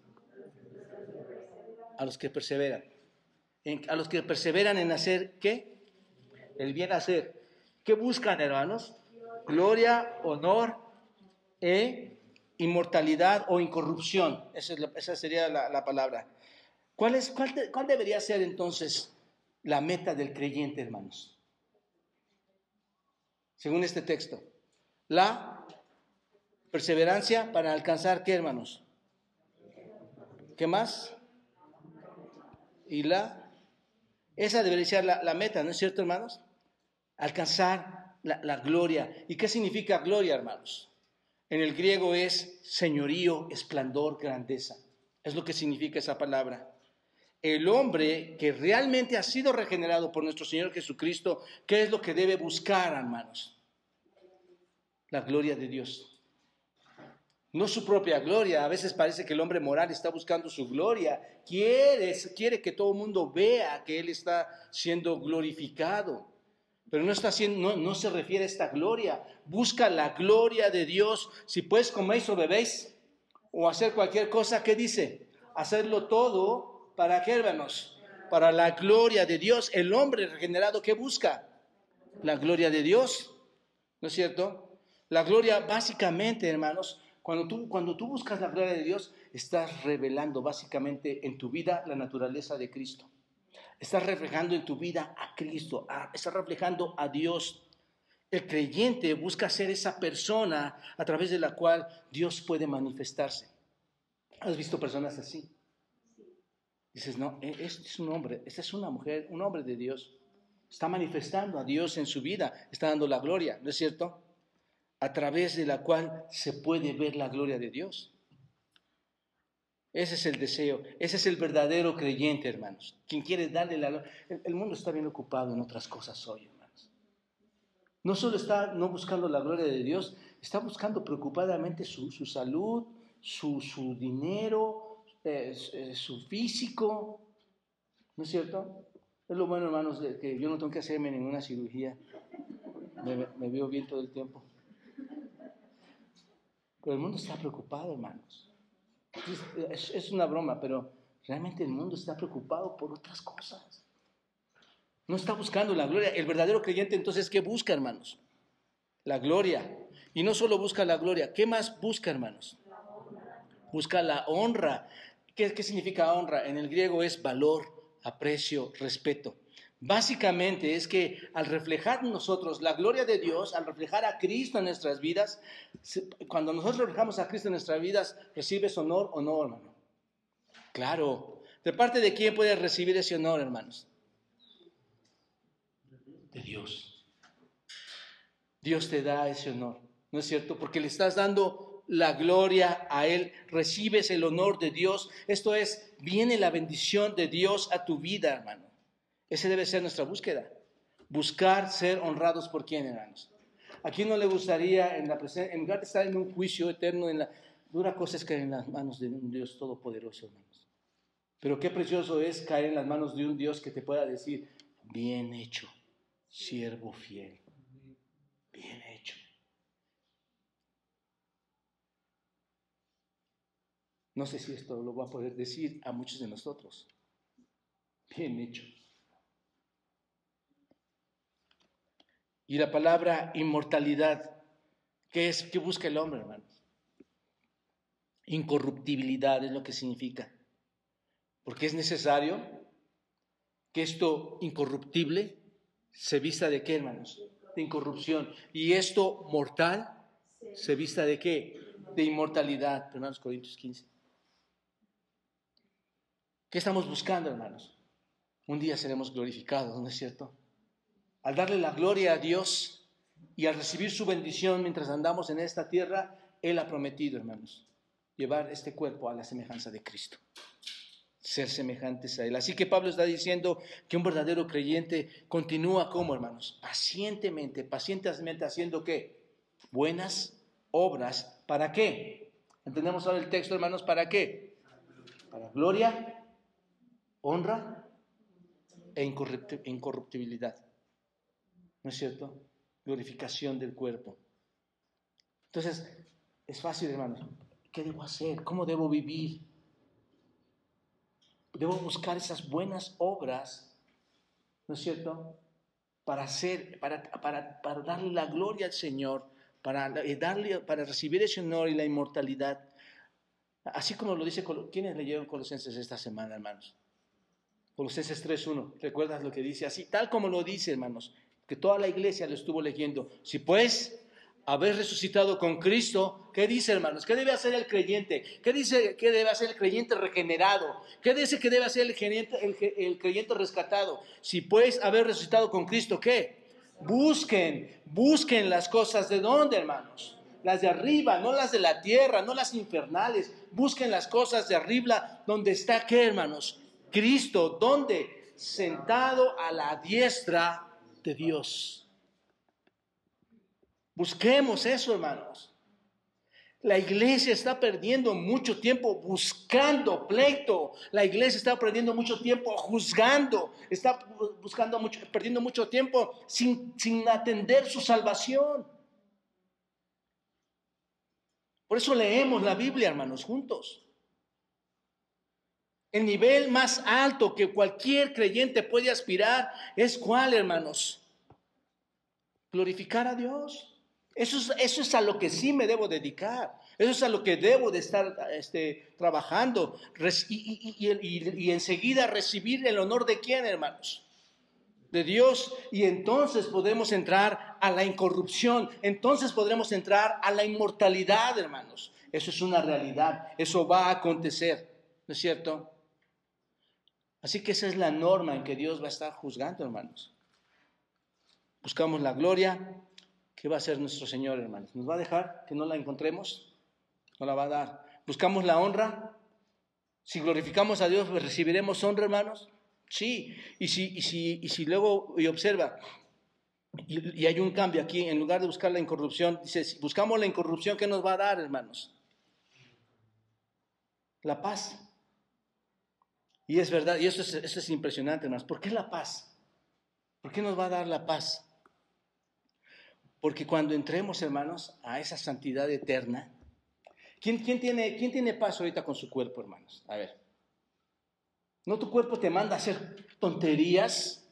[SPEAKER 2] A los que perseveran. a los que perseveran en hacer, ¿qué? El bien hacer. ¿Qué buscan, hermanos? Gloria, honor e inmortalidad o incorrupción. Esa, sería la, palabra. ¿Cuál, es, ¿Cuál debería ser entonces la meta del creyente, hermanos? Según este texto. La perseverancia para alcanzar qué, hermanos? ¿Qué más? Y la... Esa debería ser la, meta, ¿no es cierto, hermanos? Alcanzar la, la gloria. ¿Y qué significa gloria, hermanos? En el griego es señorío, esplendor, grandeza. Es lo que significa esa palabra. El hombre que realmente ha sido regenerado por nuestro Señor Jesucristo, ¿qué es lo que debe buscar, hermanos? La gloria de Dios. No su propia gloria. A veces parece que el hombre moral está buscando su gloria. Quiere, quiere que todo el mundo vea que Él está siendo glorificado. Pero no, está haciendo, no, se refiere a esta gloria. Busca la gloria de Dios. Si pues coméis o bebéis o hacer cualquier cosa, ¿qué dice? Hacerlo todo para qué, hermanos? Para la gloria de Dios. El hombre regenerado, ¿qué busca? La gloria de Dios. ¿No es cierto? La gloria básicamente, hermanos, cuando tú, cuando tú buscas la gloria de Dios, estás revelando básicamente en tu vida la naturaleza de Cristo. Estás reflejando en tu vida a Cristo, estás reflejando a Dios. El creyente busca ser esa persona a través de la cual Dios puede manifestarse. ¿Has visto personas así? Dices, no, e, este es un hombre, esta es una mujer, un hombre de Dios. Está manifestando a Dios en su vida, está dando la gloria, ¿no es cierto? A través de la cual se puede ver la gloria de Dios. Ese es el deseo, ese es el verdadero creyente, hermanos. Quien quiere darle la gloria. El mundo está bien ocupado en otras cosas hoy, hermanos. No solo está no buscando la gloria de Dios, está buscando preocupadamente su, salud, su, dinero, eh, eh, su físico. ¿No es cierto? Es lo bueno, hermanos, que yo no tengo que hacerme ninguna cirugía. Me, veo bien todo el tiempo. Pero el mundo está preocupado, hermanos. Es, una broma, pero realmente el mundo está preocupado por otras cosas. No está buscando la gloria. El verdadero creyente entonces, ¿qué busca, hermanos? La gloria. Y no solo busca la gloria, ¿qué más busca, hermanos? Busca la honra. ¿Qué, significa honra? En el griego es valor aprecio, respeto. Básicamente es que al reflejar nosotros la gloria de Dios, al reflejar a Cristo en nuestras vidas, cuando nosotros reflejamos a Cristo en nuestras vidas, ¿recibes honor o no, hermano? Claro. ¿De parte de quién puedes recibir ese honor, hermanos? De Dios. Dios te da ese honor, ¿no es cierto? Porque le estás dando la gloria a Él, recibes el honor de Dios. Esto es, viene la bendición de Dios a tu vida, hermano. Ese debe ser nuestra búsqueda. Buscar ser honrados por quién, hermanos. ¿A quién no le gustaría, en, la en lugar de estar en un juicio eterno, en la dura cosa es caer en las manos de un Dios todopoderoso, hermanos? Pero qué precioso es caer en las manos de un Dios que te pueda decir, bien hecho, siervo fiel, bien hecho. No sé si esto lo va a poder decir a muchos de nosotros. Bien hecho. Y la palabra inmortalidad, ¿qué es? ¿Qué busca el hombre, hermanos? Incorruptibilidad es lo que significa. Porque es necesario que esto incorruptible se vista de qué, hermanos? De incorrupción. Y esto mortal se vista de qué? De inmortalidad. Hermanos Corintios 15. ¿Qué estamos buscando, hermanos? Un día seremos glorificados, ¿no es cierto? Al darle la gloria a Dios y al recibir su bendición mientras andamos en esta tierra, Él ha prometido, hermanos, llevar este cuerpo a la semejanza de Cristo, ser semejantes a Él. Así que Pablo está diciendo que un verdadero creyente continúa como, hermanos, pacientemente, pacientemente haciendo qué? Buenas obras. ¿Para qué? ¿Entendemos ahora el texto, hermanos? ¿Para qué? Para gloria honra e incorruptibilidad. ¿No es cierto? Glorificación del cuerpo. Entonces, es fácil, hermanos. ¿Qué debo hacer? ¿Cómo debo vivir? Debo buscar esas buenas obras, ¿no es cierto? Para hacer, para, para, para darle la gloria al Señor, para, darle, para recibir ese honor y la inmortalidad. Así como lo dice, ¿quiénes leyeron Colosenses esta semana, hermanos? Colosenses 3.1, ¿recuerdas lo que dice? Así, tal como lo dice, hermanos, que toda la iglesia lo estuvo leyendo. Si pues habéis resucitado con Cristo, ¿qué dice, hermanos? ¿Qué debe hacer el creyente? ¿Qué dice que debe hacer el creyente regenerado? ¿Qué dice que debe hacer el creyente, el, creyente rescatado? Si pues habéis resucitado con Cristo, ¿qué? Busquen, busquen las cosas de dónde, hermanos las de arriba, no las de la tierra, no las infernales. Busquen las cosas de arriba, donde está, ¿qué, hermanos? Cristo, ¿dónde? Sentado a la diestra de Dios. Busquemos eso, hermanos. La iglesia está perdiendo mucho tiempo buscando pleito. La iglesia está perdiendo mucho tiempo juzgando. Está buscando mucho, perdiendo mucho tiempo sin, sin atender su salvación. Por eso leemos la Biblia, hermanos, juntos. El nivel más alto que cualquier creyente puede aspirar es cuál, hermanos? Glorificar a Dios. Eso es, a lo que sí me debo dedicar. Eso es a lo que debo de estar este, trabajando. Y, y, enseguida recibir el honor de quién, hermanos? De Dios. Y entonces podemos entrar a la incorrupción. Entonces podremos entrar a la inmortalidad, hermanos. Eso es una realidad. Eso va a acontecer. ¿No es cierto? Así que esa es la norma en que Dios va a estar juzgando, hermanos. Buscamos la gloria, ¿qué va a hacer nuestro Señor, hermanos? ¿Nos va a dejar que no la encontremos? No la va a dar. ¿Buscamos la honra? Si glorificamos a Dios, pues recibiremos honra, hermanos. Sí, y si, y si, y si luego, y observa, y, y, hay un cambio aquí, en lugar de buscar la incorrupción, dice, si buscamos la incorrupción, ¿qué nos va a dar, hermanos? La paz. Y es verdad, y eso es, eso es impresionante, hermanos. ¿Por qué la paz? ¿Por qué nos va a dar la paz? Porque cuando entremos, hermanos, a esa santidad eterna, ¿quién, quién, tiene, ¿quién tiene paz ahorita con su cuerpo, hermanos? A ver. ¿No tu cuerpo te manda a hacer tonterías?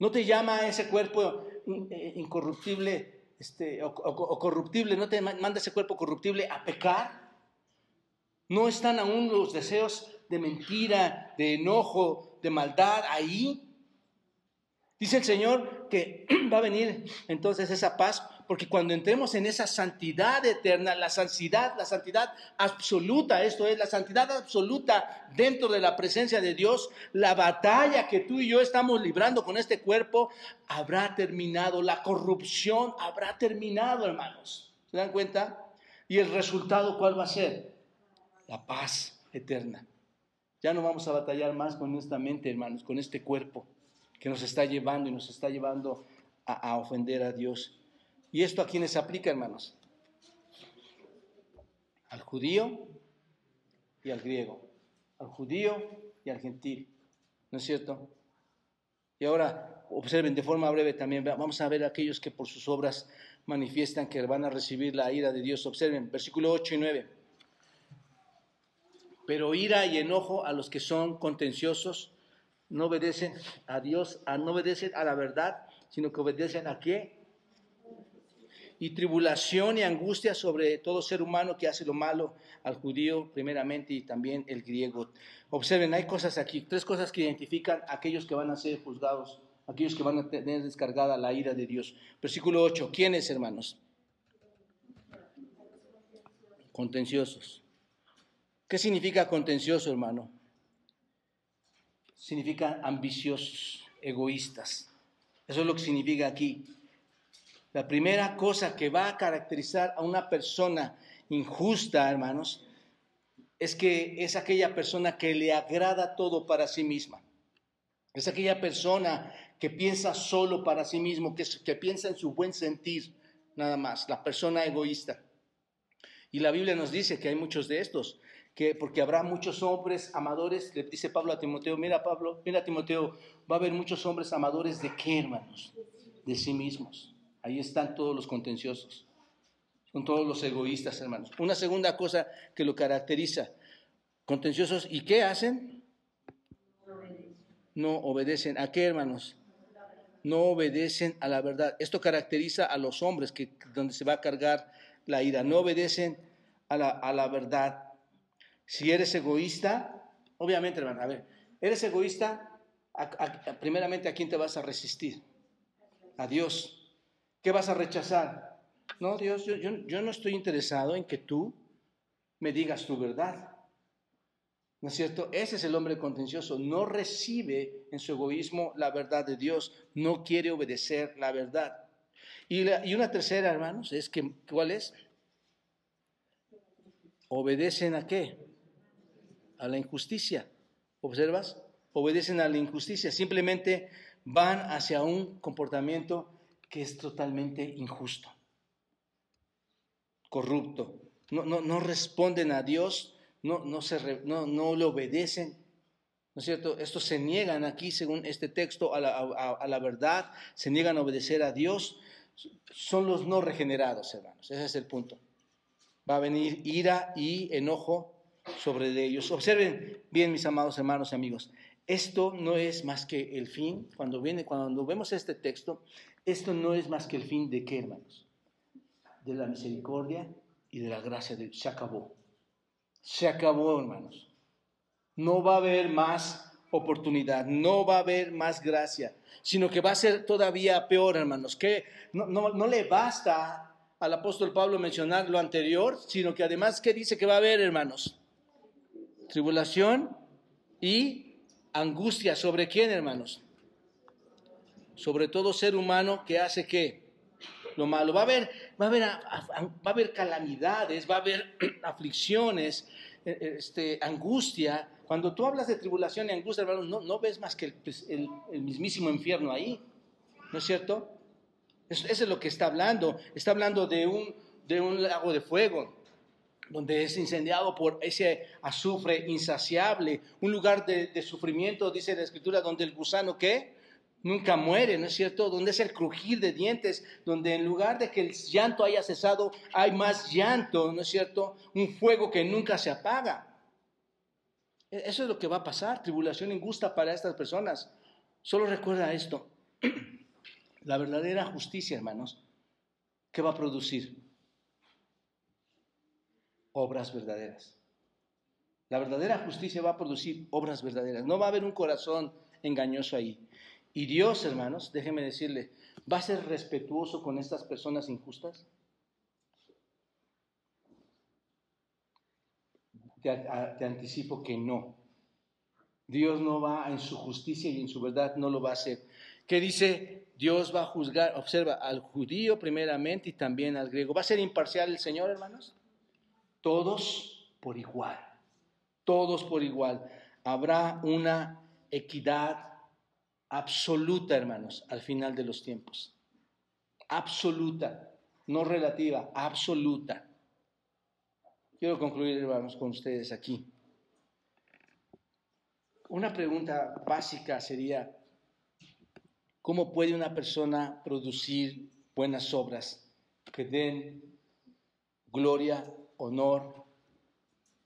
[SPEAKER 2] ¿No te llama ese cuerpo eh, incorruptible este, o, o corruptible? ¿No te manda ese cuerpo corruptible a pecar? ¿No están aún los deseos de mentira, de enojo, de maldad ahí? Dice el Señor que va a venir entonces esa paz, porque cuando entremos en esa santidad eterna, la santidad, la santidad absoluta, esto es la santidad absoluta dentro de la presencia de Dios, la batalla que tú y yo estamos librando con este cuerpo habrá terminado, la corrupción habrá terminado, hermanos. ¿Se dan cuenta? Y el resultado, ¿cuál va a ser? La paz eterna. Ya no vamos a batallar más con esta mente, hermanos, con este cuerpo que nos está llevando y nos está llevando a, ofender a Dios. ¿Y esto a quiénes aplica, hermanos? Al judío y al griego, al judío y al gentil, ¿no es cierto? Y ahora observen de forma breve también, vamos a ver a aquellos que por sus obras manifiestan que van a recibir la ira de Dios. Observen, versículo 8 y 9. Pero ira y enojo a los que son contenciosos, no obedecen a Dios, a, no obedecen a la verdad, sino que obedecen a qué? Y tribulación y angustia sobre todo ser humano que hace lo malo, al judío primeramente y también el griego. Observen, hay cosas aquí, tres cosas que identifican a aquellos que van a ser juzgados, aquellos que van a tener descargada la ira de Dios. Versículo 8, ¿quiénes hermanos? Contenciosos. ¿Qué significa contencioso, hermano? significa ambiciosos, egoístas. Eso es lo que significa aquí. La primera cosa que va a caracterizar a una persona injusta, hermanos, es que es aquella persona que le agrada todo para sí misma. Es aquella persona que piensa solo para sí mismo, que, que piensa en su buen sentir, nada más, la persona egoísta. Y la Biblia nos dice que hay muchos de estos que porque habrá muchos hombres amadores, le dice Pablo a Timoteo, mira Pablo, mira Timoteo, va a haber muchos hombres amadores de qué, hermanos? De sí mismos. Ahí están todos los contenciosos. Son todos los egoístas, hermanos. Una segunda cosa que lo caracteriza, contenciosos, ¿y qué hacen? No obedecen. ¿A qué, hermanos? No obedecen a la verdad. Esto caracteriza a los hombres que donde se va a cargar la ira. No obedecen a la, a la verdad. Si eres egoísta, obviamente, hermano, a ver, eres egoísta, primeramente a quién te vas a resistir? A Dios. ¿Qué vas a rechazar? No, Dios, yo, yo, yo no estoy interesado en que tú me digas tu verdad. ¿No es cierto? Ese es el hombre contencioso. No recibe en su egoísmo la verdad de Dios. No quiere obedecer la verdad. Y, la, y una tercera, hermanos, es que, ¿cuál es? ¿Obedecen a qué? A la injusticia. ¿Observas? Obedecen a la injusticia. Simplemente van hacia un comportamiento que es totalmente injusto, corrupto. No, no, no responden a Dios, no, no, se, no, no le obedecen. ¿No es cierto? Estos se niegan aquí, según este texto, a la, a, a la verdad, se niegan a obedecer a Dios. Son los no regenerados, hermanos. Ese es el punto. Va a venir ira y enojo sobre ellos. Observen bien, mis amados hermanos y amigos, esto no es más que el fin, cuando viene, cuando vemos este texto, esto no es más que el fin de qué, hermanos? De la misericordia y de la gracia de Dios. Se acabó. Se acabó, hermanos. No va a haber más oportunidad, no va a haber más gracia, sino que va a ser todavía peor, hermanos, que no, no, no le basta al apóstol Pablo mencionar lo anterior, sino que además, ¿qué dice que va a haber, hermanos? Tribulación y angustia. ¿Sobre quién, hermanos? Sobre todo ser humano que hace qué? lo malo, va a haber, va a haber, va a haber calamidades, va a haber aflicciones, eh, eh, este, angustia. Cuando tú hablas de tribulación y angustia, hermanos, no, no ves más que el, pues, el, mismísimo infierno ahí, ¿no es cierto? Eso, es lo que está hablando. Está hablando de un, de un lago de fuego donde es incendiado por ese azufre insaciable, un lugar de, de, sufrimiento, dice la escritura, donde el gusano, ¿qué? nunca muere, ¿no es cierto? Donde es el crujir de dientes, donde en lugar de que el llanto haya cesado, hay más llanto, ¿no es cierto? Un fuego que nunca se apaga. E-, eso es lo que va a pasar, tribulación injusta para estas personas. Solo recuerda esto, la verdadera justicia, hermanos, ¿qué va a producir? Obras verdaderas. La verdadera justicia va a producir obras verdaderas. No va a haber un corazón engañoso ahí. Y Dios, hermanos, déjeme decirle, ¿va a ser respetuoso con estas personas injustas? Te, anticipo que no. Dios no va en su justicia y en su verdad no lo va a hacer. ¿Qué dice? Dios va a juzgar, observa, al judío primeramente y también al griego. ¿Va a ser imparcial el Señor, hermanos? Todos por igual. Todos por igual. Habrá una equidad absoluta, hermanos, al final de los tiempos. Absoluta, no relativa, absoluta. Quiero concluir, hermanos, con ustedes aquí. Una pregunta básica sería, ¿cómo puede una persona producir buenas obras que den gloria, honor,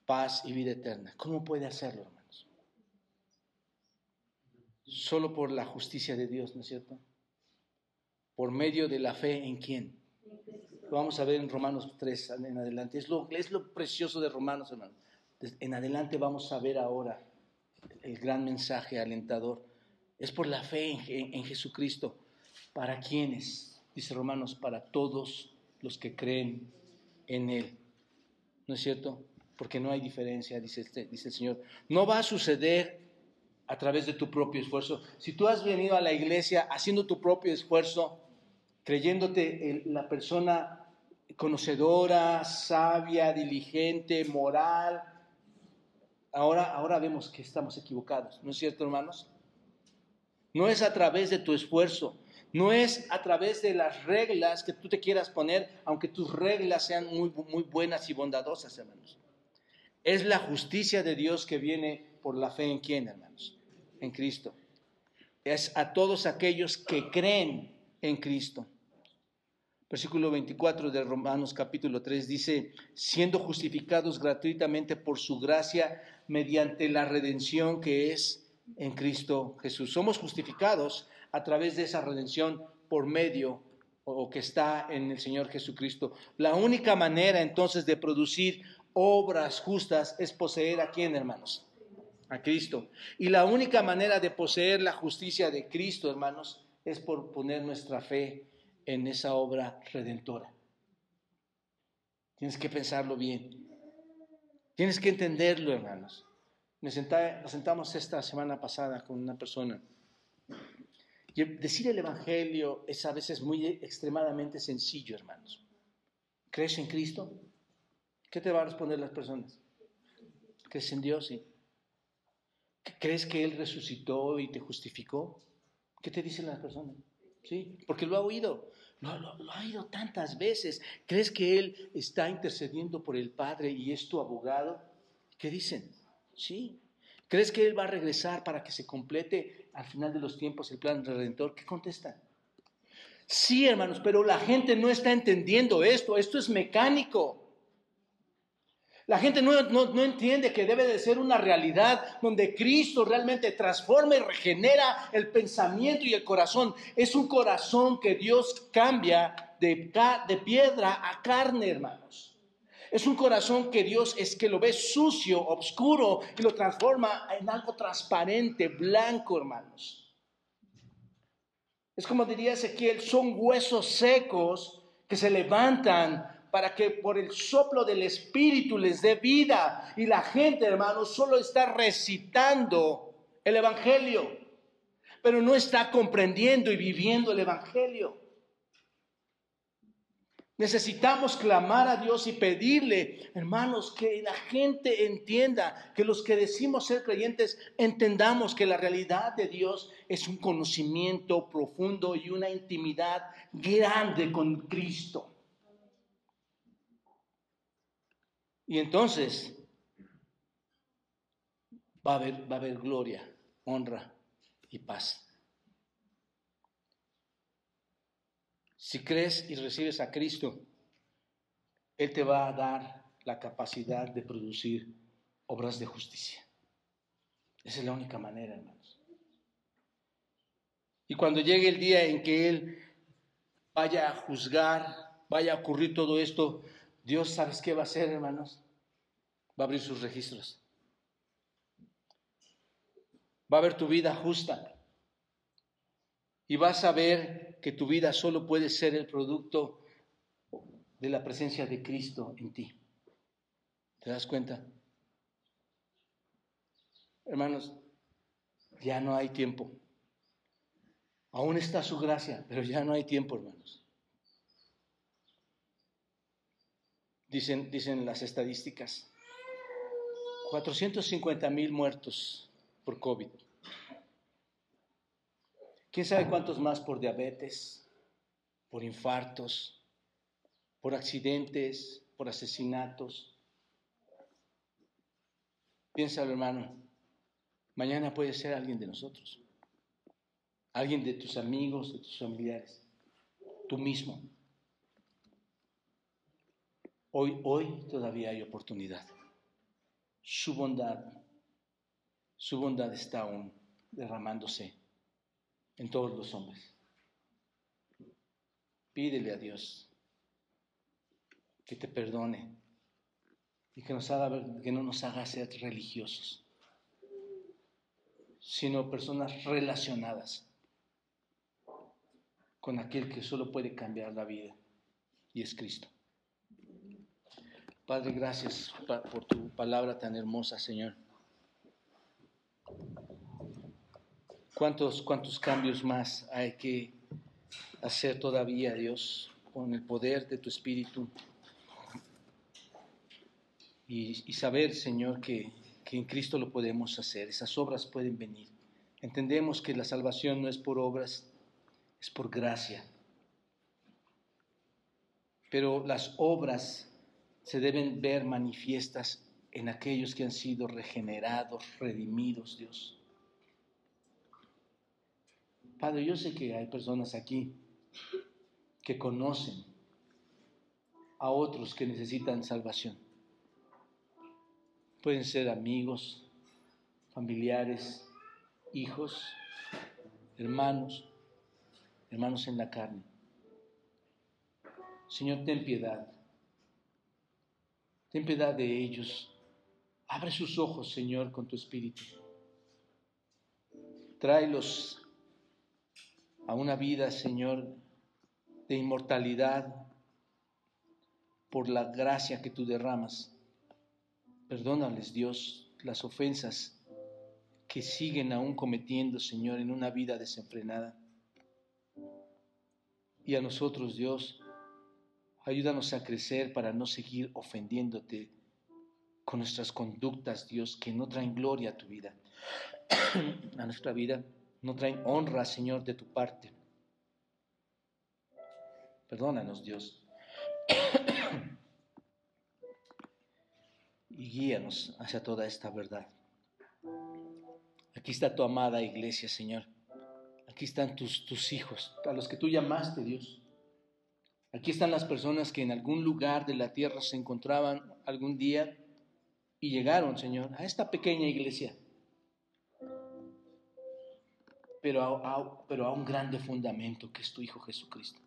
[SPEAKER 2] paz y vida eterna? ¿Cómo puede hacerlo? solo por la justicia de Dios, ¿no es cierto? Por medio de la fe en quién. Lo vamos a ver en Romanos 3 en adelante. Es lo, es lo precioso de Romanos, hermano. En adelante vamos a ver ahora el gran mensaje alentador. Es por la fe en, en Jesucristo. ¿Para quiénes? Dice Romanos, para todos los que creen en Él. ¿No es cierto? Porque no hay diferencia, dice, este, dice el Señor. No va a suceder a través de tu propio esfuerzo. Si tú has venido a la iglesia haciendo tu propio esfuerzo, creyéndote la persona conocedora, sabia, diligente, moral, ahora, ahora vemos que estamos equivocados, ¿no es cierto, hermanos? No es a través de tu esfuerzo, no es a través de las reglas que tú te quieras poner, aunque tus reglas sean muy, muy buenas y bondadosas, hermanos. Es la justicia de Dios que viene por la fe en quién, hermanos en Cristo. Es a todos aquellos que creen en Cristo. Versículo 24 de Romanos capítulo 3 dice, siendo justificados gratuitamente por su gracia mediante la redención que es en Cristo Jesús. Somos justificados a través de esa redención por medio o que está en el Señor Jesucristo. La única manera entonces de producir obras justas es poseer a quién, hermanos? a Cristo. Y la única manera de poseer la justicia de Cristo, hermanos, es por poner nuestra fe en esa obra redentora. Tienes que pensarlo bien. Tienes que entenderlo, hermanos. Nos, sentamos esta semana pasada con una persona. Y decir el Evangelio es a veces muy extremadamente sencillo, hermanos. ¿Crees en Cristo? ¿Qué te van a responder las personas? ¿Crees en Dios? Sí. ¿Crees que Él resucitó y te justificó? ¿Qué te dicen las personas? Sí, porque lo ha oído. Lo, lo, ha oído tantas veces. ¿Crees que Él está intercediendo por el Padre y es tu abogado? ¿Qué dicen? Sí. ¿Crees que Él va a regresar para que se complete al final de los tiempos el plan redentor? ¿Qué contestan? Sí, hermanos, pero la gente no está entendiendo esto. Esto es mecánico. La gente no, entiende que debe de ser una realidad donde Cristo realmente transforma y regenera el pensamiento y el corazón. Es un corazón que Dios cambia de, de piedra a carne, hermanos. Es un corazón que Dios es que lo ve sucio, oscuro y lo transforma en algo transparente, blanco, hermanos. Es como diría Ezequiel, son huesos secos que se levantan para que por el soplo del Espíritu les dé vida. Y la gente, hermanos, solo está recitando el Evangelio, pero no está comprendiendo y viviendo el Evangelio. Necesitamos clamar a Dios y pedirle, hermanos, que la gente entienda, que los que decimos ser creyentes entendamos que la realidad de Dios es un conocimiento profundo y una intimidad grande con Cristo. Y entonces va a haber, va a haber gloria, honra y paz. Si crees y recibes a Cristo, Él te va a dar la capacidad de producir obras de justicia. Esa es la única manera, hermanos. Y cuando llegue el día en que Él vaya a juzgar, vaya a ocurrir todo esto, Dios, ¿sabes qué va a hacer, hermanos? Va a abrir sus registros. Va a ver tu vida justa. Y vas a ver que tu vida solo puede ser el producto de la presencia de Cristo en ti. ¿Te das cuenta? Hermanos, ya no hay tiempo. Aún está su gracia, pero ya no hay tiempo, hermanos. Dicen, dicen las estadísticas, 450 mil muertos por COVID. ¿Quién sabe cuántos más por diabetes, por infartos, por accidentes, por asesinatos? Piénsalo, hermano. Mañana puede ser alguien de nosotros. Alguien de tus amigos, de tus familiares. Tú mismo. Hoy, hoy todavía hay oportunidad. Su bondad, su bondad está aún derramándose en todos los hombres. Pídele a Dios que te perdone y que, nos haga, que no nos haga ser religiosos, sino personas relacionadas con aquel que solo puede cambiar la vida y es Cristo. Padre, gracias por tu palabra tan hermosa, Señor. ¿Cuántos, cuántos cambios más hay que hacer todavía, Dios, con el poder de tu Espíritu? Y, saber, Señor, que, que en Cristo lo podemos hacer. Esas obras pueden venir. Entendemos que la salvación no es por obras, es por gracia. Pero las obras se deben ver manifiestas en aquellos que han sido regenerados, redimidos, Dios. Padre, yo sé que hay personas aquí que conocen a otros que necesitan salvación. Pueden ser amigos, familiares, hijos, hermanos, hermanos en la carne. Señor, ten piedad. Ten piedad de ellos. Abre sus ojos, Señor, con tu espíritu. Tráelos a una vida, Señor, de inmortalidad por la gracia que tú derramas. Perdónales, Dios, las ofensas que siguen aún cometiendo, Señor, en una vida desenfrenada. Y a nosotros, Dios, ayúdanos a crecer para no seguir ofendiéndote con nuestras conductas, Dios, que no traen gloria a tu vida, a nuestra vida no traen honra, Señor, de tu parte. Perdónanos, Dios. y guíanos hacia toda esta verdad. Aquí está tu amada iglesia, Señor. Aquí están tus, tus hijos, a los que tú llamaste, Dios. Aquí están las personas que en algún lugar de la tierra se encontraban algún día y llegaron, Señor, a esta pequeña iglesia pero a, un grande fundamento que es tu Hijo Jesucristo,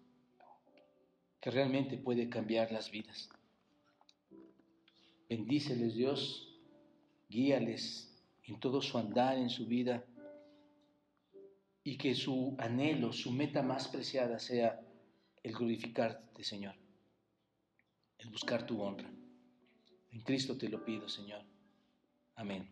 [SPEAKER 2] que realmente puede cambiar las vidas. Bendíceles Dios, guíales en todo su andar, en su vida, y que su anhelo, su meta más preciada sea el glorificarte, Señor, el buscar tu honra. En Cristo te lo pido, Señor. Amén.